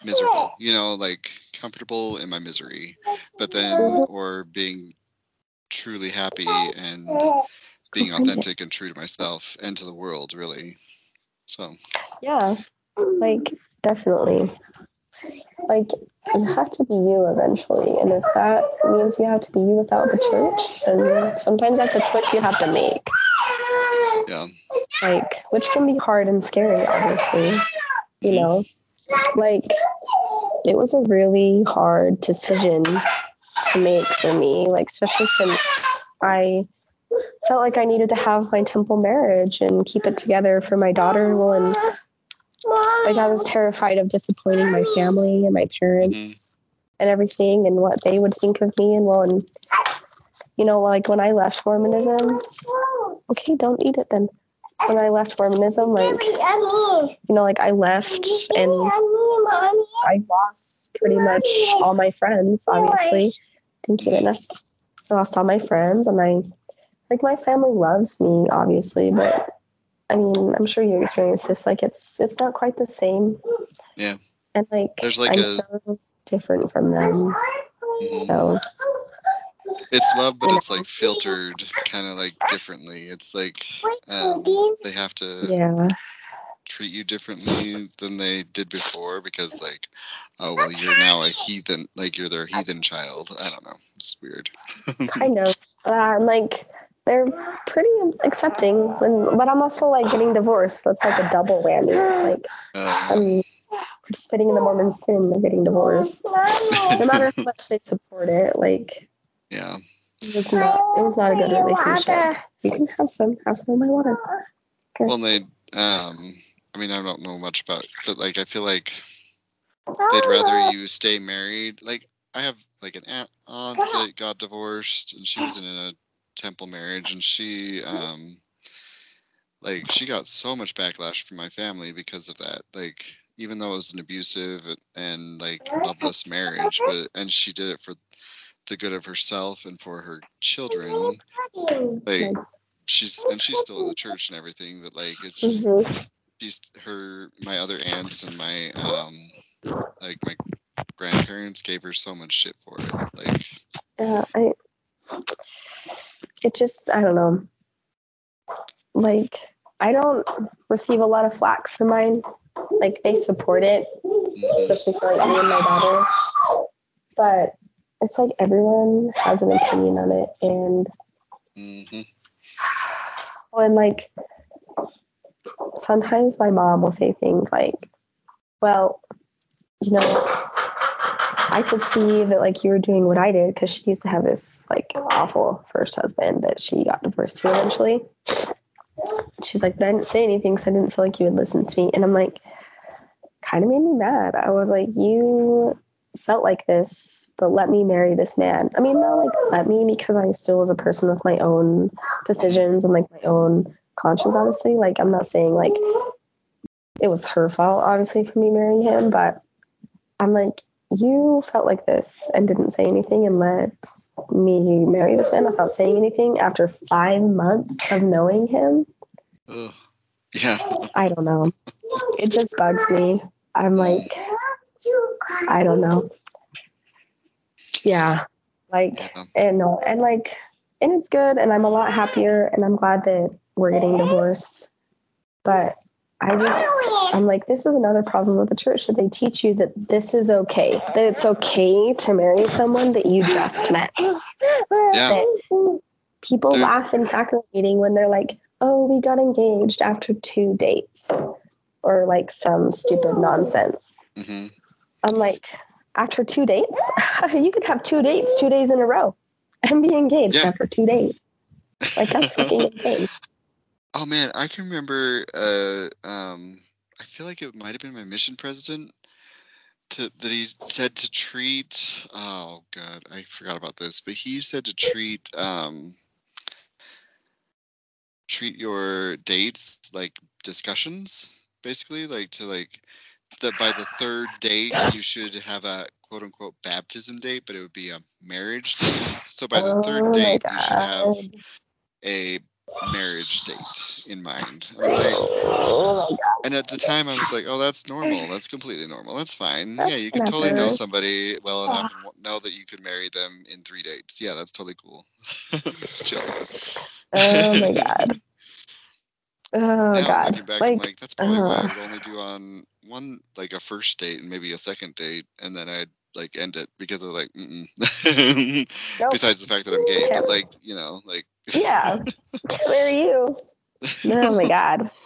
miserable you know like comfortable in my misery but then or being truly happy and being authentic and true to myself and to the world really so Yeah, like definitely. Like you have to be you eventually, and if that means you have to be you without the church, then sometimes that's a choice you have to make. yeah Like, which can be hard and scary, obviously. You know, like it was a really hard decision to make for me, like especially since I felt like I needed to have my temple marriage and keep it together for my daughter. Well, and like I was terrified of disappointing my family and my parents mm-hmm. and everything and what they would think of me. And well and you know like when I left Mormonism okay don't eat it then. When I left Mormonism like you know like I left and I lost pretty much all my friends obviously. Thank you Lena I lost all my friends and I like my family loves me obviously but I mean I'm sure you experienced this like it's it's not quite the same. Yeah. and like There's like I'm a- so different from them Mhm. so. It's love but it's like filtered kind of like differently. It's like um, they have to yeah. treat you differently than they did before because like oh well you're now a heathen like you're their heathen child. I don't know. It's weird. Kind of uh, like they're pretty accepting when but i'm also like getting divorced so it's like a double whammy like uh, i'm participating in the mormon sin of getting divorced. No matter how much they support it like yeah. it was not it was not a good relationship. You can have some have some of my water. Well they um i mean i don't know much about but like i feel like they'd rather you stay married. Like i have like an aunt, aunt that got divorced and she was in a temple marriage and she um like she got so much backlash from my family because of that like even though it was an abusive and like loveless marriage but and she did it for the good of herself and for her children like she's and she's still in the church and everything but like it's just she's her my other aunts and my um like my grandparents gave her so much shit for it like yeah i it just i don't know. Like i don't receive a lot of flack for mine. Like they support it especially for like me and my daughter. But it's like everyone has an opinion on it, and mhm, well, and like sometimes my mom will say things like, "Well, you know, I could see that like you were doing what I did because she used to have this like awful first husband that she got divorced to eventually." She's like, but I didn't say anything, so I didn't feel like you would listen to me. And I'm like, kind of made me mad. I was like, you felt like this, but let me marry this man. I mean, not like let me because I still was a person with my own decisions and like my own conscience, obviously. Like, I'm not saying like it was her fault, obviously, for me marrying him, but I'm like, you felt like this and didn't say anything and let me marry this man without saying anything after five months of knowing him. Ugh. yeah I don't know. It just bugs me. I'm like, I don't know. Yeah. Like, yeah and no, and like, and it's good, and I'm a lot happier, and I'm glad that we're getting divorced. But I just, I'm like, this is another problem with the church that they teach you that this is okay, that it's okay to marry someone that you just met. yeah That people There- laugh in sacrament meeting when they're like, oh, we got engaged after two dates. or like some stupid nonsense. hmm I'm like, after two dates, you could have two dates two days in a row and be engaged Yeah. after two days. Like that's fucking insane. Oh man, I can remember. Uh, um, I feel like it might have been my mission president to, that he said to treat. Oh god, I forgot about this. But he said to treat um, treat your dates like discussions, basically, like to like that by the third date you should have a quote unquote baptism date, but it would be a marriage date. So by the Oh third date you should have a marriage date in mind. Like, and at the time, I was like, "Oh, that's normal. That's completely normal. That's fine. That's yeah, you can totally know somebody well enough and know that you could marry them in three dates. Yeah, that's totally cool. it's chill." Oh my god. Oh now, god. back, I'm Like like, that's probably what I uh. would only do on one, like a first date and maybe a second date, and then I'd like end it because of like, mm-mm. Nope. besides the fact that I'm gay, but like, you know, like, yeah. Where are you. Oh my god.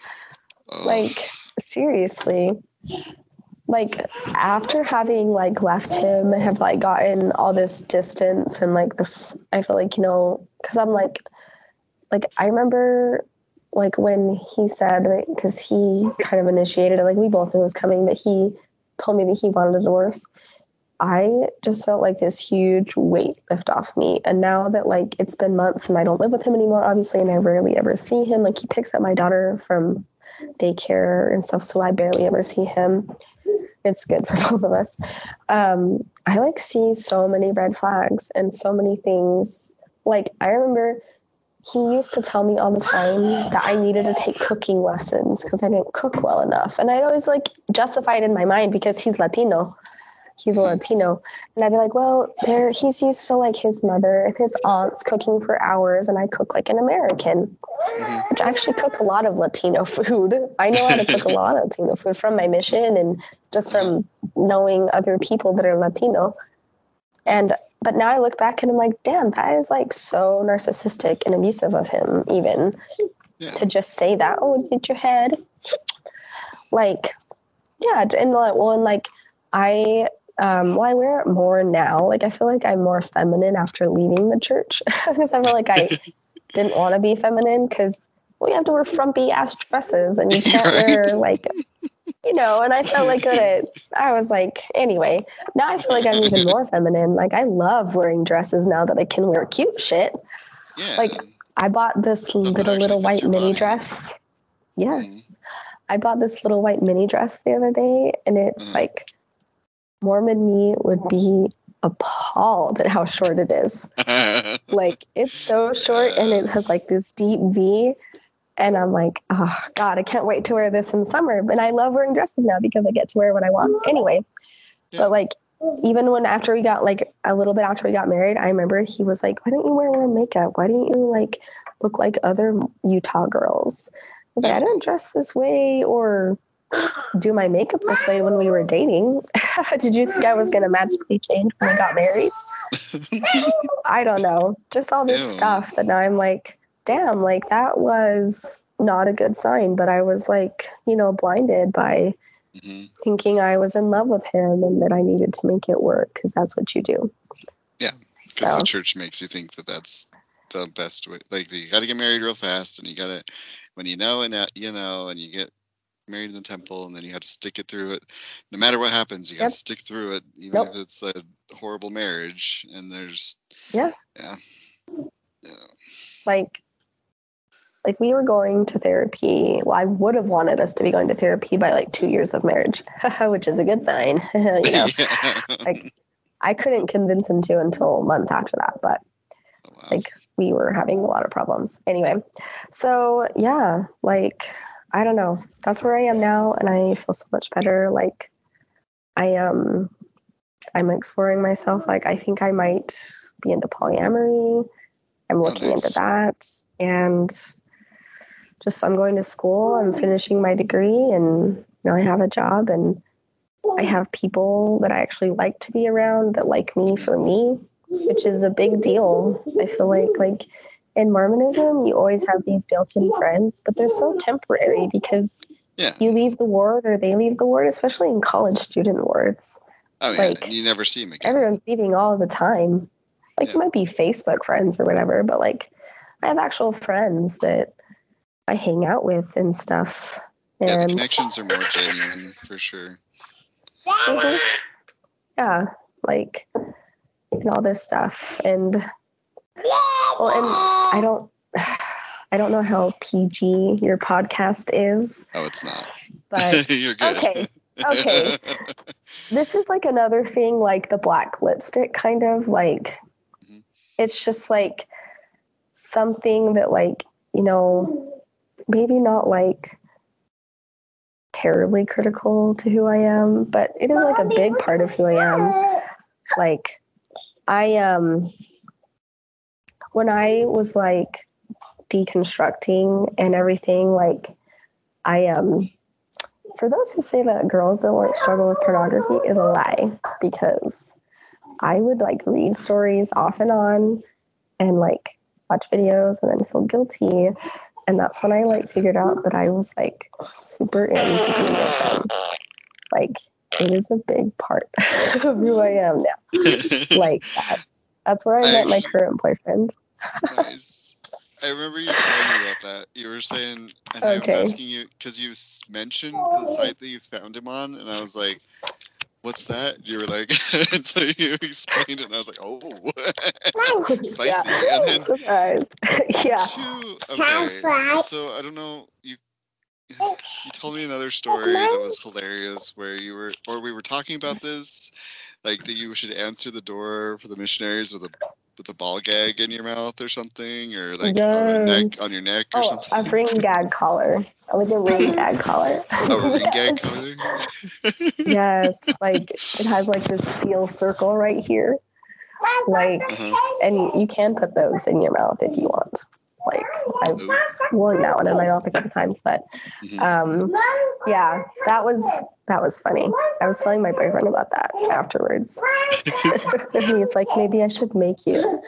Like seriously. Like after having like left him and have like gotten all this distance and like this I feel like, you know, cuz I'm like like I remember like when he said because he kind of initiated it like we both knew it was coming but he told me that he wanted a divorce i just felt like this huge weight lift off me and now that like it's been months and i don't live with him anymore obviously and i rarely ever see him like he picks up my daughter from daycare and stuff so i barely ever see him it's good for both of us um i like see so many red flags and so many things like i remember he used to tell me all the time that I needed to take cooking lessons because I didn't cook well enough. And I'd always like justify it in my mind because he's Latino. He's a Latino. And I'd be like, well, there he's used to like his mother and his aunts cooking for hours and I cook like an American. mhm. Which I actually cook a lot of Latino food. I know how to cook a lot of Latino food from my mission and just from knowing other people that are Latino. And but now I look back and I'm like, damn, that is like so narcissistic and abusive of him, even yeah, to just say that. Oh, did your head? Like, yeah, and like, well, and like, I, um, well, I wear it more now. Like, I feel like I'm more feminine after leaving the church because I feel like I didn't want to be feminine because well, you have to wear frumpy ass dresses and you can't wear like, you know. And I felt like that. I was like, anyway. Now I feel like I'm even more feminine. Like, I love wearing dresses now that I can wear cute shit. yeah. like, I bought this little little white mini body. dress. Yes. Mhm. I bought this little white mini dress the other day and it's Mhm. like Mormon me would be appalled at how short it is. Like it's so short and it has like this deep V and I'm like, oh god, I can't wait to wear this in the summer. But I love wearing dresses now because I get to wear what I want anyway. Yeah. But like even when after we got like a little bit after we got married, I remember he was like, Why don't you wear more makeup? Why don't you like look like other Utah girls? I was like, I didn't dress this way or do my makeup this way when we were dating. Did you think I was gonna magically change when we got married? I don't know. Just all this Ew. stuff that now I'm like, damn, like that was not a good sign. But I was like, you know, blinded by Mhm. thinking I was in love with him and that I needed to make it work because that's what you do. Yeah, So because the church makes you think that that's the best way. Like you got to get married real fast, and you got to when you know and you know, and you get married in the temple, and then you have to stick it through it. No matter what happens, you Yep. to stick through it, even Yep. if it's a horrible marriage. And there's Yeah. yeah, yeah. like like we were going to therapy. Well, I would have wanted us to be going to therapy by like two years of marriage, which is a good sign. you know, like I couldn't convince him to until months after that, but Oh, wow. like we were having a lot of problems. Anyway, so yeah, like I don't know. That's where I am now, and I feel so much better. Like I um I'm exploring myself. Like I think I might be into polyamory. I'm looking nice. into that, and just I'm going to school. I'm finishing my degree, and you know I have a job, and I have people that I actually like to be around that like me for me which is a big deal. I feel like like in Mormonism, you always have these built-in friends, but they're so temporary because Yeah. you leave the ward or they leave the ward, especially in college student wards. Oh yeah, like, you never see him again. Everyone's leaving all the time. Like Yeah. you might be Facebook friends or whatever, but like I have actual friends that I hang out with and stuff. yeah, the And connections are more genuine for sure. Mhm. yeah, like and all this stuff. And well, and I don't I don't know how PG your podcast is, Oh, it's not. but You're good. okay, okay. this is like another thing like the black lipstick kind of like Mhm. it's just like something that like you know maybe not like terribly critical to who i am but it is like a big part of who i am like i um when i was like deconstructing and everything like i um for those who say that girls don't like struggle with pornography is a lie because I would like read stories off and on and like watch videos and then feel guilty. And that's when I like figured out that I was like super into BDSM. Like it is a big part of who I am now. Like that. That's where I met my current boyfriend. Nice. I remember you telling me about that. You were saying, and I was asking you because you mentioned the oh. site that you found him on, and I was like, "What's that?" You were like, and so you explained it, and I was like, "Oh, spicy." yeah. And then yeah. Phew, okay, so I don't know. You oh. you told me another story that was hilarious, where you were, or we were talking about this, like that you should answer the door for the missionaries with a with a ball gag in your mouth or something, or like on, neck, on your neck or Oh, something. a ring gag collar. I like a ring gag collar. Oh, a ring gag collar. yes, like it has like this steel circle right here. Like, Uh-huh. and you can put those in your mouth if you want. Like I've worn that one in my mouth a couple times, but Mhm. um, yeah, that was that was funny. I was telling my boyfriend about that afterwards, and he's like, maybe I should make you.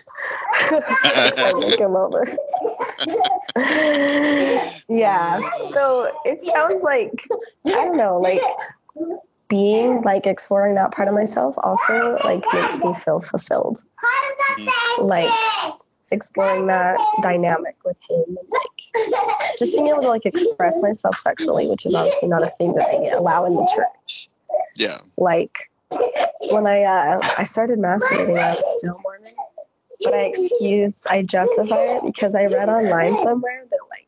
I make him over. yeah. So it sounds like I don't know, like being like exploring that part of myself also like makes me feel fulfilled. Like exploring that dynamic with him and like just being able to like express myself sexually, which is obviously not a thing that they allow in the church. Yeah. Like when I uh, I started masturbating, I was still Mormon, but I excused, I justify it because I read online somewhere that like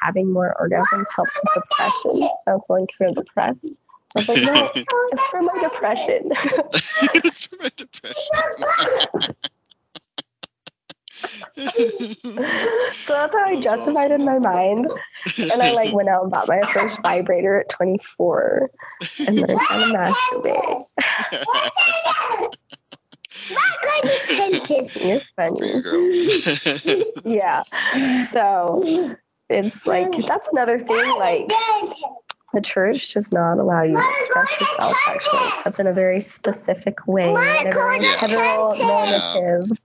having more orgasms helped with depression. I was like feel depressed. I was like, no, it's for my depression. it's for my depression. so that's how I justified it in my mind. And I like went out and bought my first vibrator at 24 and learned how to masturbate. You're funny. girl. Yeah. So it's like that's another thing. Like the church does not allow you to express yourself sexually except in a very specific way, in a very Yeah. heteronormative,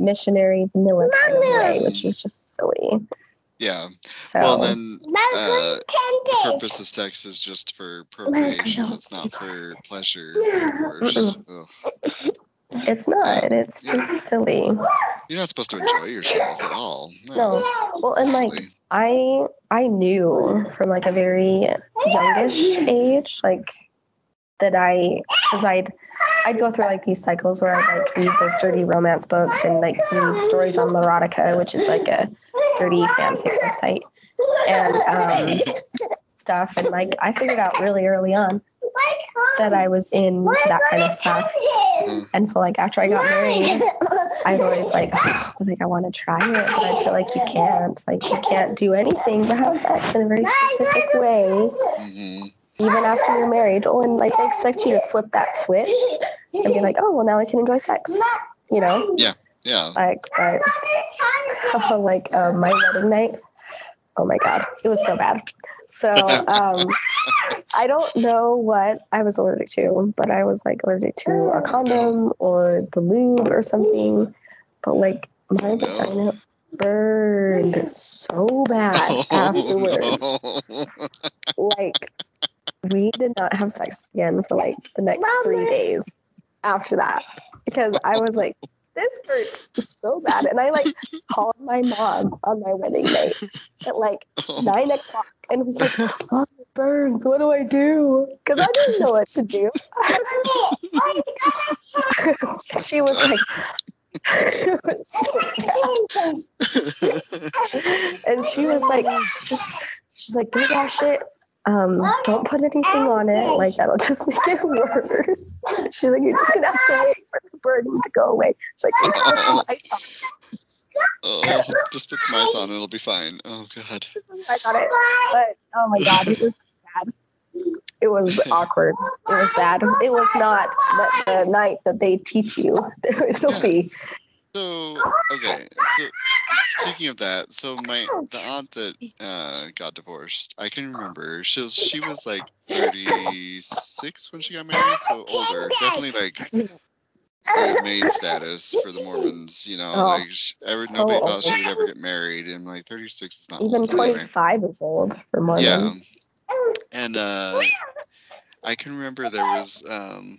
missionary, vanilla kind of way, which is just silly. yeah. So Well, then uh, the purpose of sex is just for procreation. It's not for pleasure. Or just, ugh. it's not. It's just silly. You're not supposed to enjoy yourself at all. No. Well, and like Silly. I I knew from like a very youngish age, like that I, because I'd I'd go through like these cycles where I'd like read those dirty romance books and like read stories on Literotica, which is like a dirty fanfic website, and um, stuff. And like I figured out really early on that I was into that kind of stuff. And so like after I got married, I'd always like, I think I want to try it, but I feel like you can't. Like you can't do anything but have sex in a very specific way, Mhm. Even after you're married. Oh, and like they expect you to flip that switch and be like, oh, well now I can enjoy sex. You know, Yeah. Yeah. Like but like uh, my wedding night. Oh my god, it was so bad. So um, I don't know what I was allergic to, but I was like allergic to a condom or the lube or something. But like my Oh, vagina burned so bad afterwards. Oh, no. like we did not have sex again for like the next three days after that because I was like, this hurts so bad. And I like called my mom on my wedding night at like nine o'clock and was like, oh, it burns. What do I do? Because I didn't know what to do. she was like, was so and she was like, just, she's like, go wash it. Um, don't put anything on it. Like that'll just make it worse. She's like, you're just gonna have to wait for the burning to go away. She's like, you put some ice on oh, just put some ice on, it'll be fine. Oh God. I got it. But oh my god, it was bad. It was awkward. It was bad. It was not the, the night that they teach you. It'll be. So okay, so speaking of that, so my the aunt that uh, got divorced, I can remember she was she was like 36 when she got married, so older, definitely like old maid status for the Mormons. You know, Oh, like she, ever, so nobody old. thought she would ever get married, and like 36 is not Even old 25 is old for Mormons. Yeah, and uh, I can remember there was um,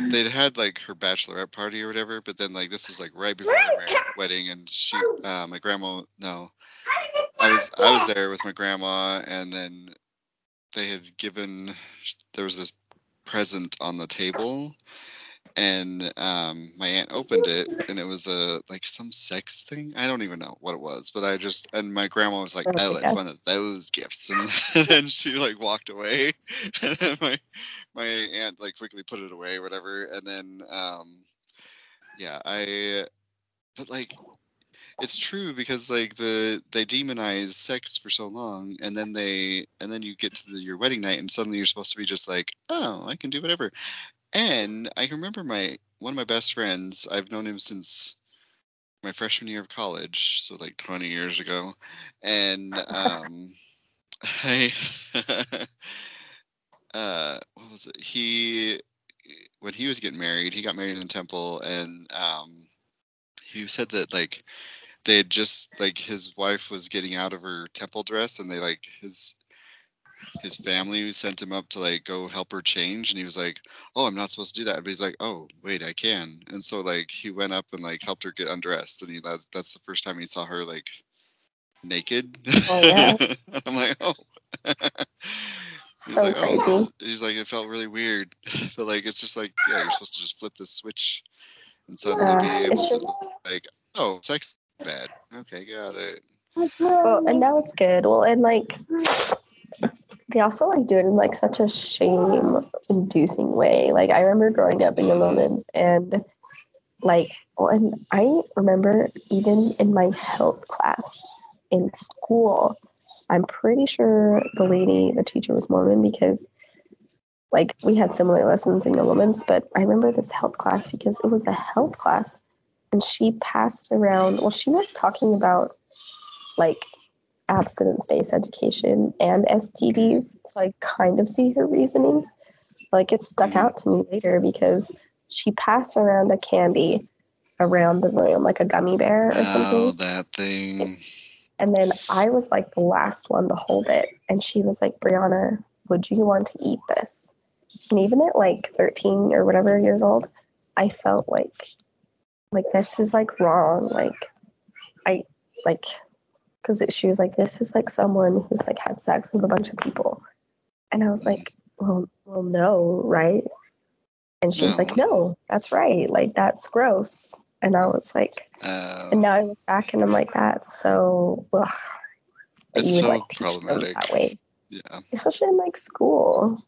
they'd had like her bachelorette party or whatever, but then like this was like right before mar- wedding, and she, uh, my grandma, no, I was I was there with my grandma, and then they had given there was this present on the table, and um, my aunt opened it, and it was a like some sex thing. I don't even know what it was, but I just and my grandma was like, Oh "Oh, it's one of those gifts," and then she like walked away, and then my my aunt like quickly put it away, whatever, and then um, yeah, I, but like it's true because like the they demonize sex for so long and then they and then you get to the, your wedding night and suddenly you're supposed to be just like oh i can do whatever and i can remember my one of my best friends i've known him since my freshman year of college so like 20 years ago. And um i uh what was it? He when he was getting married he got married in the temple and um he said that like they had just like his wife was getting out of her temple dress and they like his his family sent him up to like go help her change and he was like oh i'm not supposed to do that. But he's like oh wait i can. And so like he went up and like helped her get undressed and he that's, that's the first time he saw her like naked. Oh, yeah. i'm like oh. He's So like oh he's like it felt really weird. But like it's just like yeah you're supposed to just flip the switch and suddenly be able it's to just like oh sex bad. Okay got it. Well, and now it's good. Well, and like they also like do it in like such a shame inducing way. Like I remember growing up in the Mormons and like and I remember even in my health class in school, I'm pretty sure the lady, the teacher was Mormon because like we had similar lessons in the Women's, but I remember this health class because it was a health class and she passed around well, she was talking about like abstinence based education and STDs. So I kind of see her reasoning. Like it stuck out to me later because she passed around a candy around the room, like a gummy bear or Oh, something. that thing. And then I was like the last one to hold it. And she was like, Brianna, would you want to eat this? And even at like 13 or whatever years old, I felt like, like this is like wrong. Like, I, like, because she was like, this is like someone who's like had sex with a bunch of people. And I was like, well, well, no, right? And she was No. like, no, that's right. Like, that's gross. And I was like, and now I oh. look back and I'm like, that's so, ugh, It's you would so like teach them problematic. that way, yeah. especially in like school.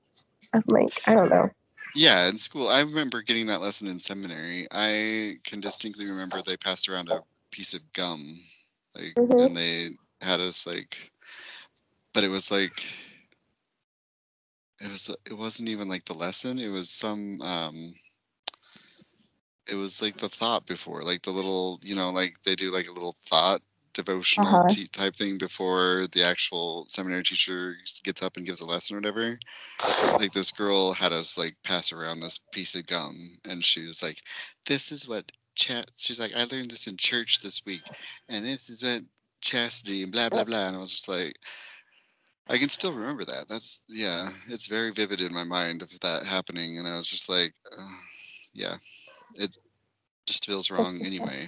I'm like, I don't know. Yeah, in school, I remember getting that lesson in seminary. I can distinctly remember they passed around a piece of gum, like, Mhm. and they had us like, but it was like, it was it wasn't even like the lesson. It was some, um, it was like the thought before, like the little, you know, like they do like a little thought devotional Uh-huh. t- type thing before the actual seminary teacher gets up and gives a lesson or whatever like this girl had us like pass around this piece of gum and she was like this is what chat she's like i learned this in church this week and this is what chastity and blah blah blah and i was just like I can still remember that. That's yeah, it's very vivid in my mind of that happening, and I was just like, uh, yeah, it just feels wrong anyway.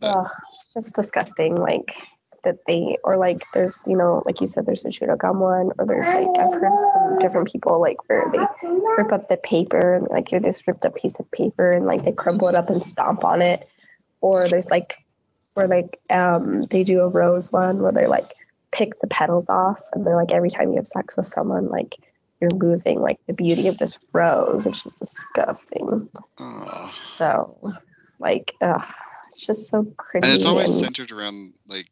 But- it's just disgusting. Like that they or like there's you know like you said there's a Shurogam one or there's like I've heard from different people like where they rip up the paper and like you're this ripped up piece of paper and like they crumble it up and stomp on it. Or there's like where like um they do a rose one where they like pick the petals off and they're like every time you have sex with someone like you're losing like the beauty of this rose which is disgusting. So like ugh, it's just so cringy and it's always and- centered around like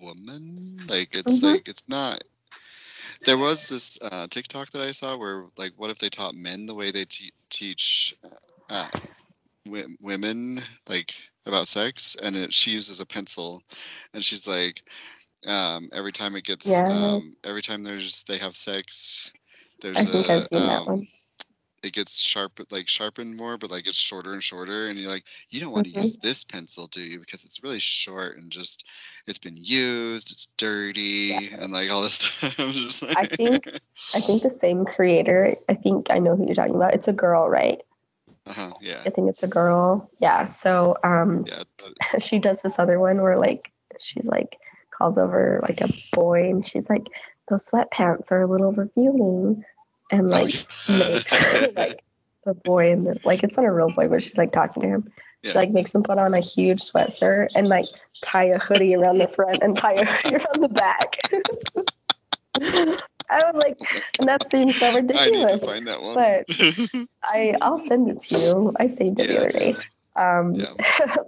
woman. Like it's Mhm. like it's not. There was this uh, TikTok that I saw where like, what if they taught men the way they te- teach uh, w- women like about sex? And it, she uses a pencil, and she's like, um, every time it gets, Yes. um, every time there's they have sex, there's I think a, I've seen that um, one. It gets sharp like sharpened more but like it's shorter and shorter and you're like you don't want to Mhm. use this pencil do you because it's really short and just it's been used it's dirty and like all this stuff like, I think- I think the same creator. I think I know who you're talking about. It's a girl, right? uh-huh, yeah I think it's a girl. Yeah. So um, yeah but- she does this other one where like she's like calls over like a boy and she's like those sweatpants are a little revealing and oh, like makes like the boy and the, like it's not a real boy but she's like talking to him. She like makes him put on a huge sweatshirt and like tie a hoodie around the front and tie a hoodie around the back. I was like, and that seems so I ridiculous. find that one but- I I'll send it to you. I saved it the other day. Um, Yeah.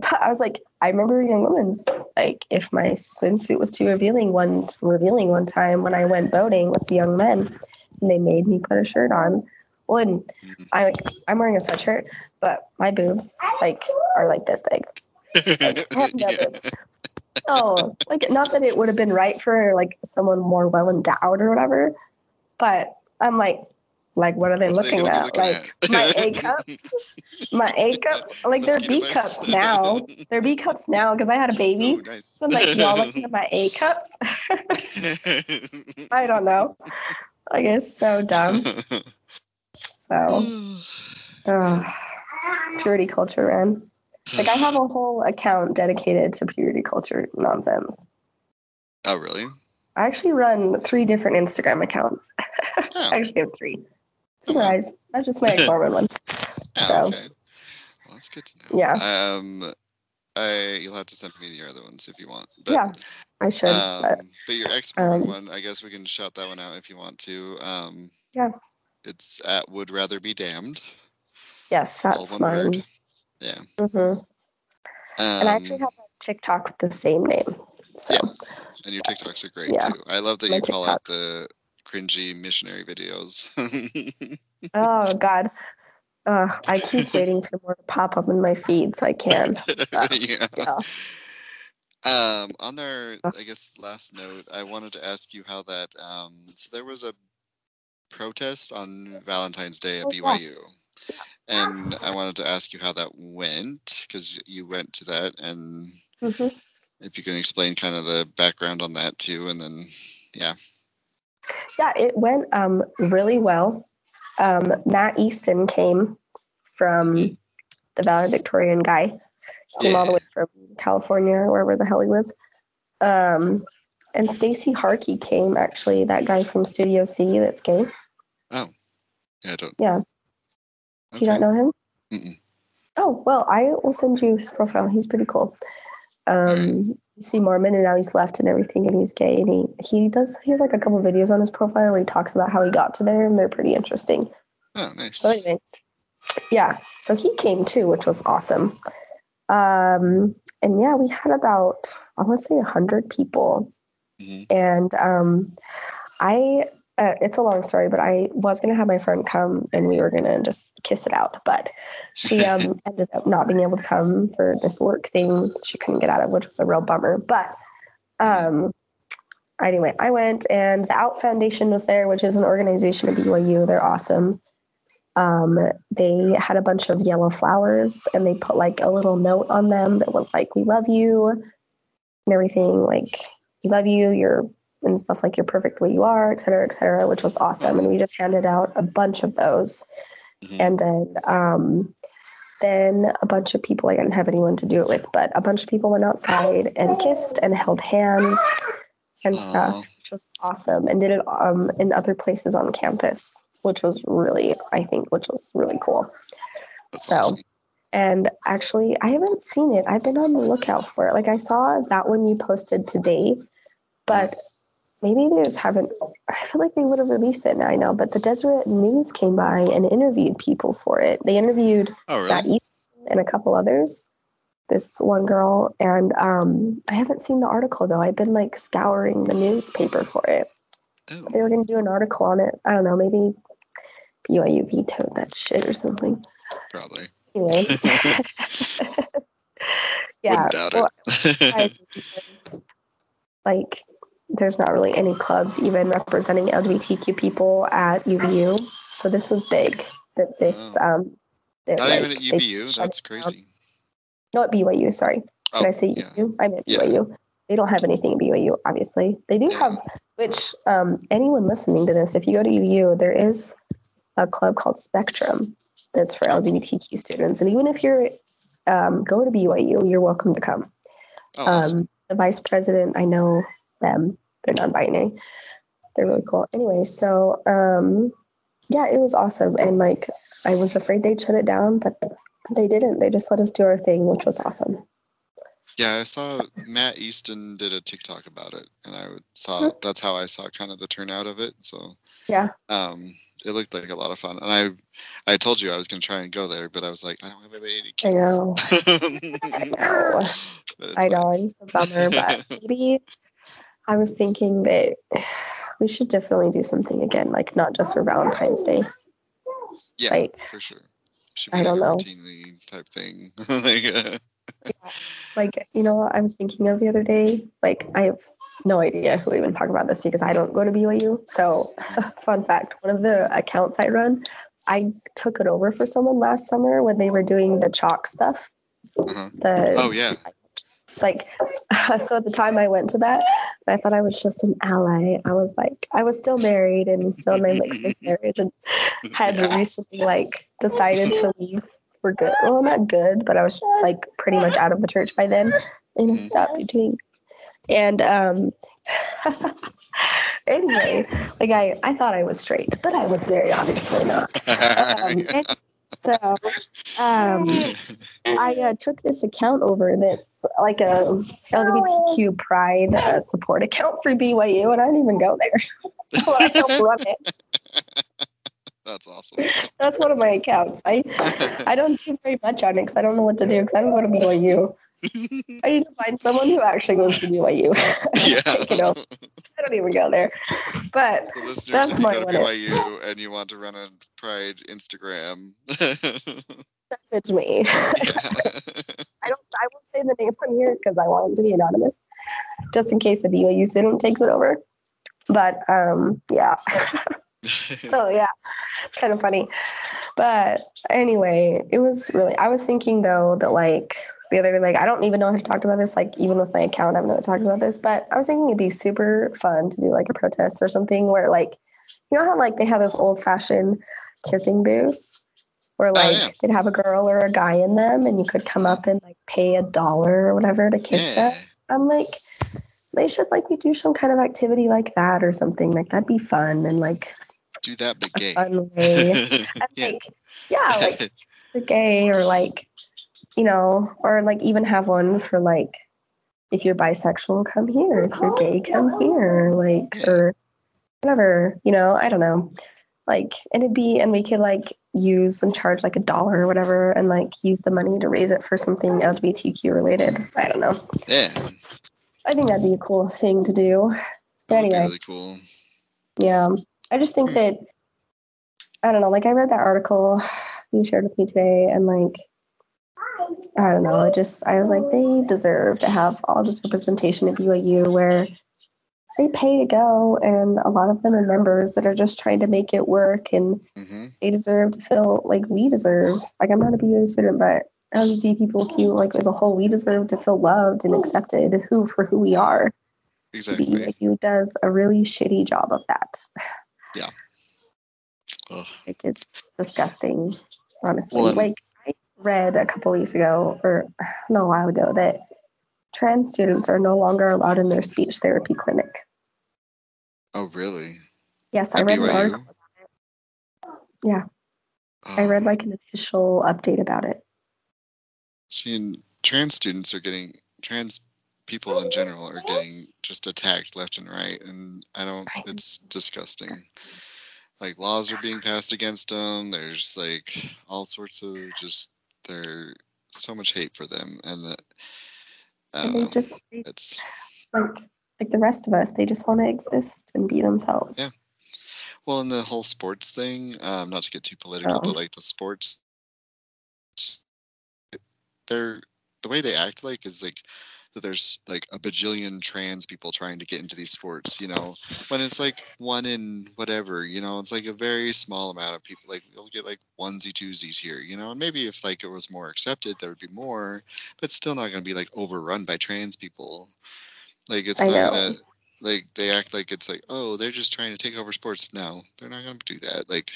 but I was like, I remember young women's like if my swimsuit was too revealing one revealing one time when I went boating with the young men, and they made me put a shirt on. Well, and Mhm. I like I'm wearing a sweatshirt, but my boobs like are like this big. I have no Yeah. boobs. Oh, like not that it would have been right for like someone more well endowed or whatever, but I'm like, like what are they What are they looking at? looking like at? my A cups, my A cups, like they're B cups now. They're B cups now because I had a baby. Ooh, nice. So I'm like, y'all looking at my A cups? I don't know. Like it's so dumb. So, ugh, purity culture, man. Like I have a whole account dedicated to purity culture nonsense. oh really I actually run three different Instagram accounts. I oh, actually have three. Surprise. That's just my ex-Mormon one. oh, So, okay well that's good to know Yeah. um I you'll have to send me your other ones if you want but yeah, I should. Um, but but your ex um, one, I guess we can shout that one out if you want to. Um, Yeah. It's at would rather be damned. yes, that's mine. word. Yeah. hmm Um, and I actually have a TikTok with the same name. So, and your TikToks are great Yeah. too. I love that My you call out the cringy missionary videos. oh God. Uh, I keep waiting for more to pop up in my feed so I can. yeah. Yeah. Um, on our, I guess, last note, I wanted to ask you how that. Um, so there was a protest on Valentine's Day at Oh. BYU, and I wanted to ask you how that went because you went to that, and hmm if you can explain kind of the background on that too, and then yeah, Yeah, it went um, really well. Um, Matt Easton came from the valedictorian guy. He came all the way from California or wherever the hell he lives. Um, and Stacey Harkey came actually, that guy from Studio C that's gay. Oh, yeah, I don't. Yeah. Do you not know him? Mm-mm. Oh, well, I will send you his profile. He's pretty cool. Um, see Mormon and now he's left and everything and he's gay and he, he does, he has like a couple videos on his profile where he talks about how he got to there and they're pretty interesting. Oh, nice. So anyway, yeah. So he came too, which was awesome. Um, and yeah, we had about I want to say a hundred people, Mhm. and um, I. Uh, it's a long story, but I was gonna have my friend come and we were gonna just kiss it out, but she um ended up not being able to come for this work thing she couldn't get out of, which was a real bummer. But um, anyway, I went and the Out Foundation was there, which is an organization at BYU. They're awesome. Um, they had a bunch of yellow flowers and they put like a little note on them that was like, "We love you," and everything. Like we love you, you're and stuff like you're perfect the way you are, et cetera, et cetera, which was awesome. And we just handed out a bunch of those. Mhm. And then um, then a bunch of people, I didn't have anyone to do it with, but a bunch of people went outside and kissed and held hands and stuff, Aw. which was awesome. And did it um, in other places on campus, which was really, I think, which was really cool. That's So, awesome. And actually, I haven't seen it. I've been on the lookout for it. Like I saw that one you posted today, but maybe they just haven't. I feel like they would have released it now. I know, but the Deseret News came by and interviewed people for it. They interviewed Oh, that? East and a couple others. This one girl, and um, I haven't seen the article though. I've been like scouring the newspaper for it. Oh, They were gonna do an article on it. I don't know, maybe BYU vetoed that shit or something. probably. Anyway, yeah. Well, it. I think because, like there's not really any clubs even representing LGBTQ people at UVU. So this was big that this um that, Not like, even at UVU. That's crazy. No, at BYU, sorry. Oh, Did I say yeah. UVU? I meant Yeah. BYU. They don't have anything at BYU, obviously. They do Yeah. have which um anyone listening to this, if you go to UVU, there is a club called Spectrum that's for LGBTQ students. And even if you're um, go to BYU, you're welcome to come. Oh, awesome. Um, the vice president, I know them. They're non-binary. They're really cool. Anyway, so um, yeah, it was awesome, and like I was afraid they'd shut it down, but they didn't. They just let us do our thing, which was awesome. Yeah, I saw Matt Easton did a TikTok about it, and I saw that's how I saw kind of the turnout of it. So Yeah. um, it looked like a lot of fun, and I I told you I was gonna try and go there, but I was like, I don't have any I kids. know. I know. I know. It's a bummer, but maybe I was thinking that we should definitely do something again, like not just for Valentine's Day. Yeah, like, for sure. Should be I don't know. routinely type thing. like, uh, Like, you know what I was thinking of the other day? Like, I have no idea who even talk about this because I don't go to BYU. So, fun fact one of the accounts I run, I took it over for someone last summer when they were doing the chalk stuff. uh-huh. The Oh yeah. It's like, so at the time I went to that, I thought I was just an ally. I was like, I was still married and still in my mixed marriage and had recently like decided to leave for good. Well, not good, but I was like pretty much out of the church by then and I stopped doing. And um, anyway, like I, I thought I was straight, but I was very obviously not. Um, and so um, I uh, took this account over that's like a LGBTQ pride uh, support account for BYU, and I didn't even go there. well, I helped run it. That's awesome. That's one of my accounts. I I don't do very much on it because I don't know what to do because I don't go to BYU. I need to find someone who actually goes to BYU. Yeah. over. I don't even go there. But So listeners, That's if you my go to one. BYU and you want to run a Pride Instagram, it's me. I don't. I won't say the name from here because I want it to be anonymous, just in case the BYU student takes it over. But um, yeah. so yeah, it's kind of funny. But anyway, it was really. I was thinking though that like the other day, like I don't even know if I talked about this. Like even with my account, I've never talked about this. But I was thinking it'd be super fun to do like a protest or something where like you know how like they have those old fashioned kissing booths where oh, like yeah. they'd have a girl or a guy in them and you could come up and like pay a dollar or whatever to kiss yeah. them. I'm like, they should like do some kind of activity like that or something. Like that'd be fun and like Do that, but gay. fun way. And, yeah. like, yeah, like the gay or like, you know, or like even have one for like if you're bisexual, come here. If you're gay, come here. Like or whatever, you know, I don't know. Like and it'd be and we could like use and charge like a dollar or whatever and like use the money to raise it for something LGBTQ related. I don't know. yeah. I think that'd be a cool thing to do. Be Anyway. really cool. Yeah. I just think that I don't know, like I read that article you shared with me today and like I don't know, it just I was like they deserve to have all this representation at BYU where they pay to go and a lot of them are members that are just trying to make it work and hmm they deserve to feel like we deserve. Like I'm not a BYU student, but LGBT people, Q, like as a whole, we deserve to feel loved and accepted who for who we are. exactly. He does a really shitty job of that. Ugh. Like it's disgusting, honestly. Well, like I read a couple weeks ago, or I don't a while ago, that trans students are no longer allowed in their speech therapy clinic. Oh, really? Yes, I read an BYU? article. Yeah, I Oh, read like an official update about it. Seeing trans students are getting trans people in general are getting just attacked left and right, and I don't. It's disgusting. Like laws are being passed against them. There's like all sorts of just there's so much hate for them, and uh, And they know. just they, It's like like the rest of us, they just want to exist and be themselves. Yeah. well in the whole sports thing. Um, not to get too political, Oh. but like the sports, they're the way they act like is like that there's like a bajillion trans people trying to get into these sports, you know, when it's like one in whatever, you know, it's like a very small amount of people. Like you'll get like onesie twosies here, you know, and maybe if like it was more accepted, there would be more, but still not going to be like overrun by trans people. Like it's I not gonna like they act like it's like oh they're just trying to take over sports. No, they're not going to do that. Like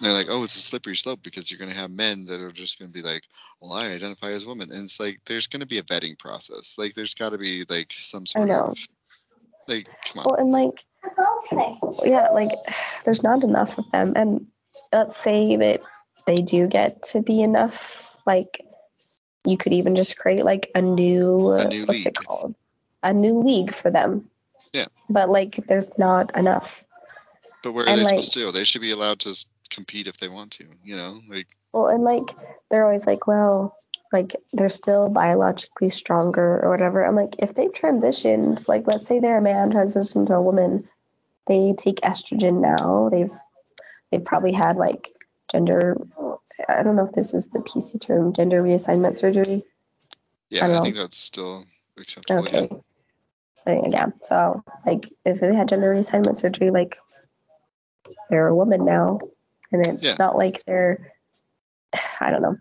they're like, oh, it's a slippery slope because you're going to have men that are just going to be like, well, I identify as woman. And it's like, there's going to be a vetting process. Like, there's got to be like some sort know. of, like, come on. Well, and like yeah, like there's not enough of them. And let's say that they do get to be enough, like you could even just create like a new, A new what's league. it called? A new league for them. Yeah. But like there's not enough. but where are and, they like- supposed to? They should be allowed to compete if they want to, you know? Like, Well, and like they're always like, well, like they're still biologically stronger or whatever. I'm like, if they've transitioned, like let's say they're a man transitioned to a woman, they take estrogen now. They've they've probably had like gender. I don't know if this is the PC term, gender reassignment surgery. yeah, I I, think that's still acceptable. yeah. Okay. So yeah, so like if they had gender reassignment surgery, like they're a woman now, and it's Yeah. not like they're, I don't know,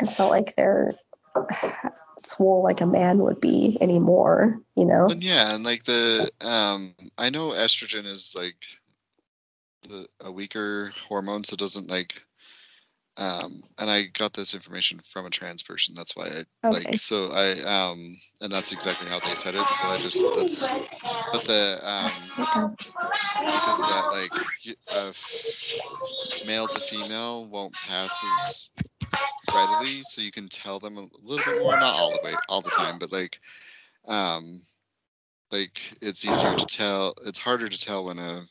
it's not like they're swole like a man would be anymore, you know? And yeah, and like the, um, I know estrogen is like the a weaker hormone, so it doesn't like, um, and I got this information from a trans person. That's why I Okay. like so I um and that's exactly how they said it so i just that's but the um because of that like uh, male to female won't pass as readily so you can tell them a little bit more not all the way all the time but like um like it's easier to tell it's harder to tell when a,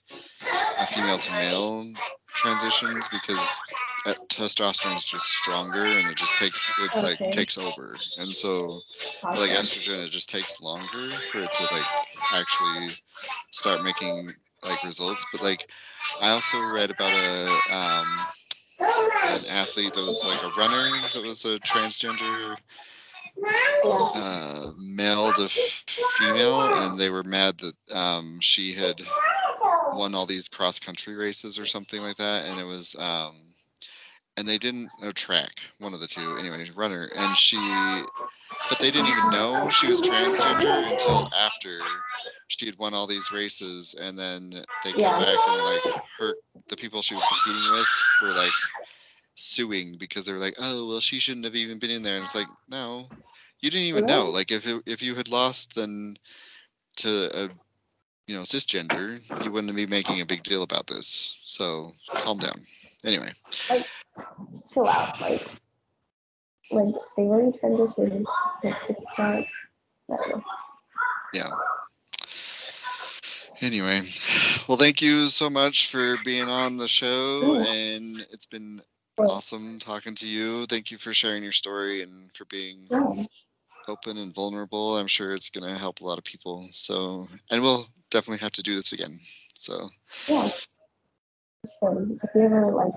a female to male transitions because uh, testosterone is just stronger and it just takes it like takes over. And so like estrogen it just takes longer for it to like actually start making like results. But like i also read about a um an athlete that was like a runner that was a transgender uh, male to f- female and they were mad that um she had won all these cross country races or something like that and it was um and they didn't no track one of the two anyway runner and she but they didn't even know she was transgender until after she had won all these races and then they came Yeah. back and like her the people she was competing with were like suing because they were like oh well she shouldn't have even been in there and it's like no you didn't even know like if it, if you had lost then to a you know cisgender you wouldn't be making a big deal about this. So calm down. Anyway. Chill out. Like, like they already transitioned. Like, it's not, yeah. Anyway well thank you so much for being on the show and it's been awesome talking to you. Thank you for sharing your story and for being Yeah. open and vulnerable. I'm sure it's going to help a lot of people. So and we'll definitely have to do this again so Yeah. Sure. If you ever like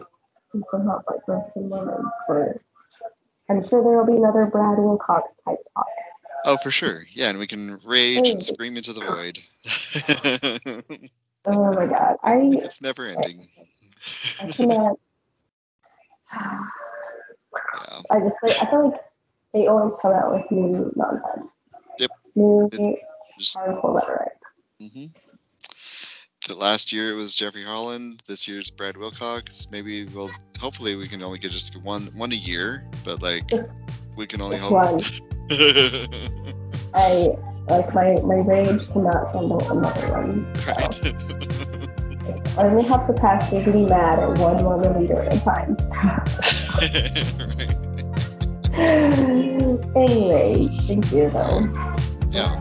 need some help like women for I'm sure there will be another Brad Wilcox type talk. oh for sure yeah and we can rage and scream into the void Oh my god. I it's never ending I cannot yeah I just like I feel like they always come out with new nonsense. Yep. New It- harmful rhetoric. Hmm The last year it was Jeffrey Holland. This year's Brad Wilcox. Maybe we'll. Hopefully, we can only get just one one a year. But like, Just- we can only Just hope. one. I like my my rage cannot handle another one. So right. I only have the capacity to be mad at one woman leader at a time. right. anyway, thank you though. Yeah.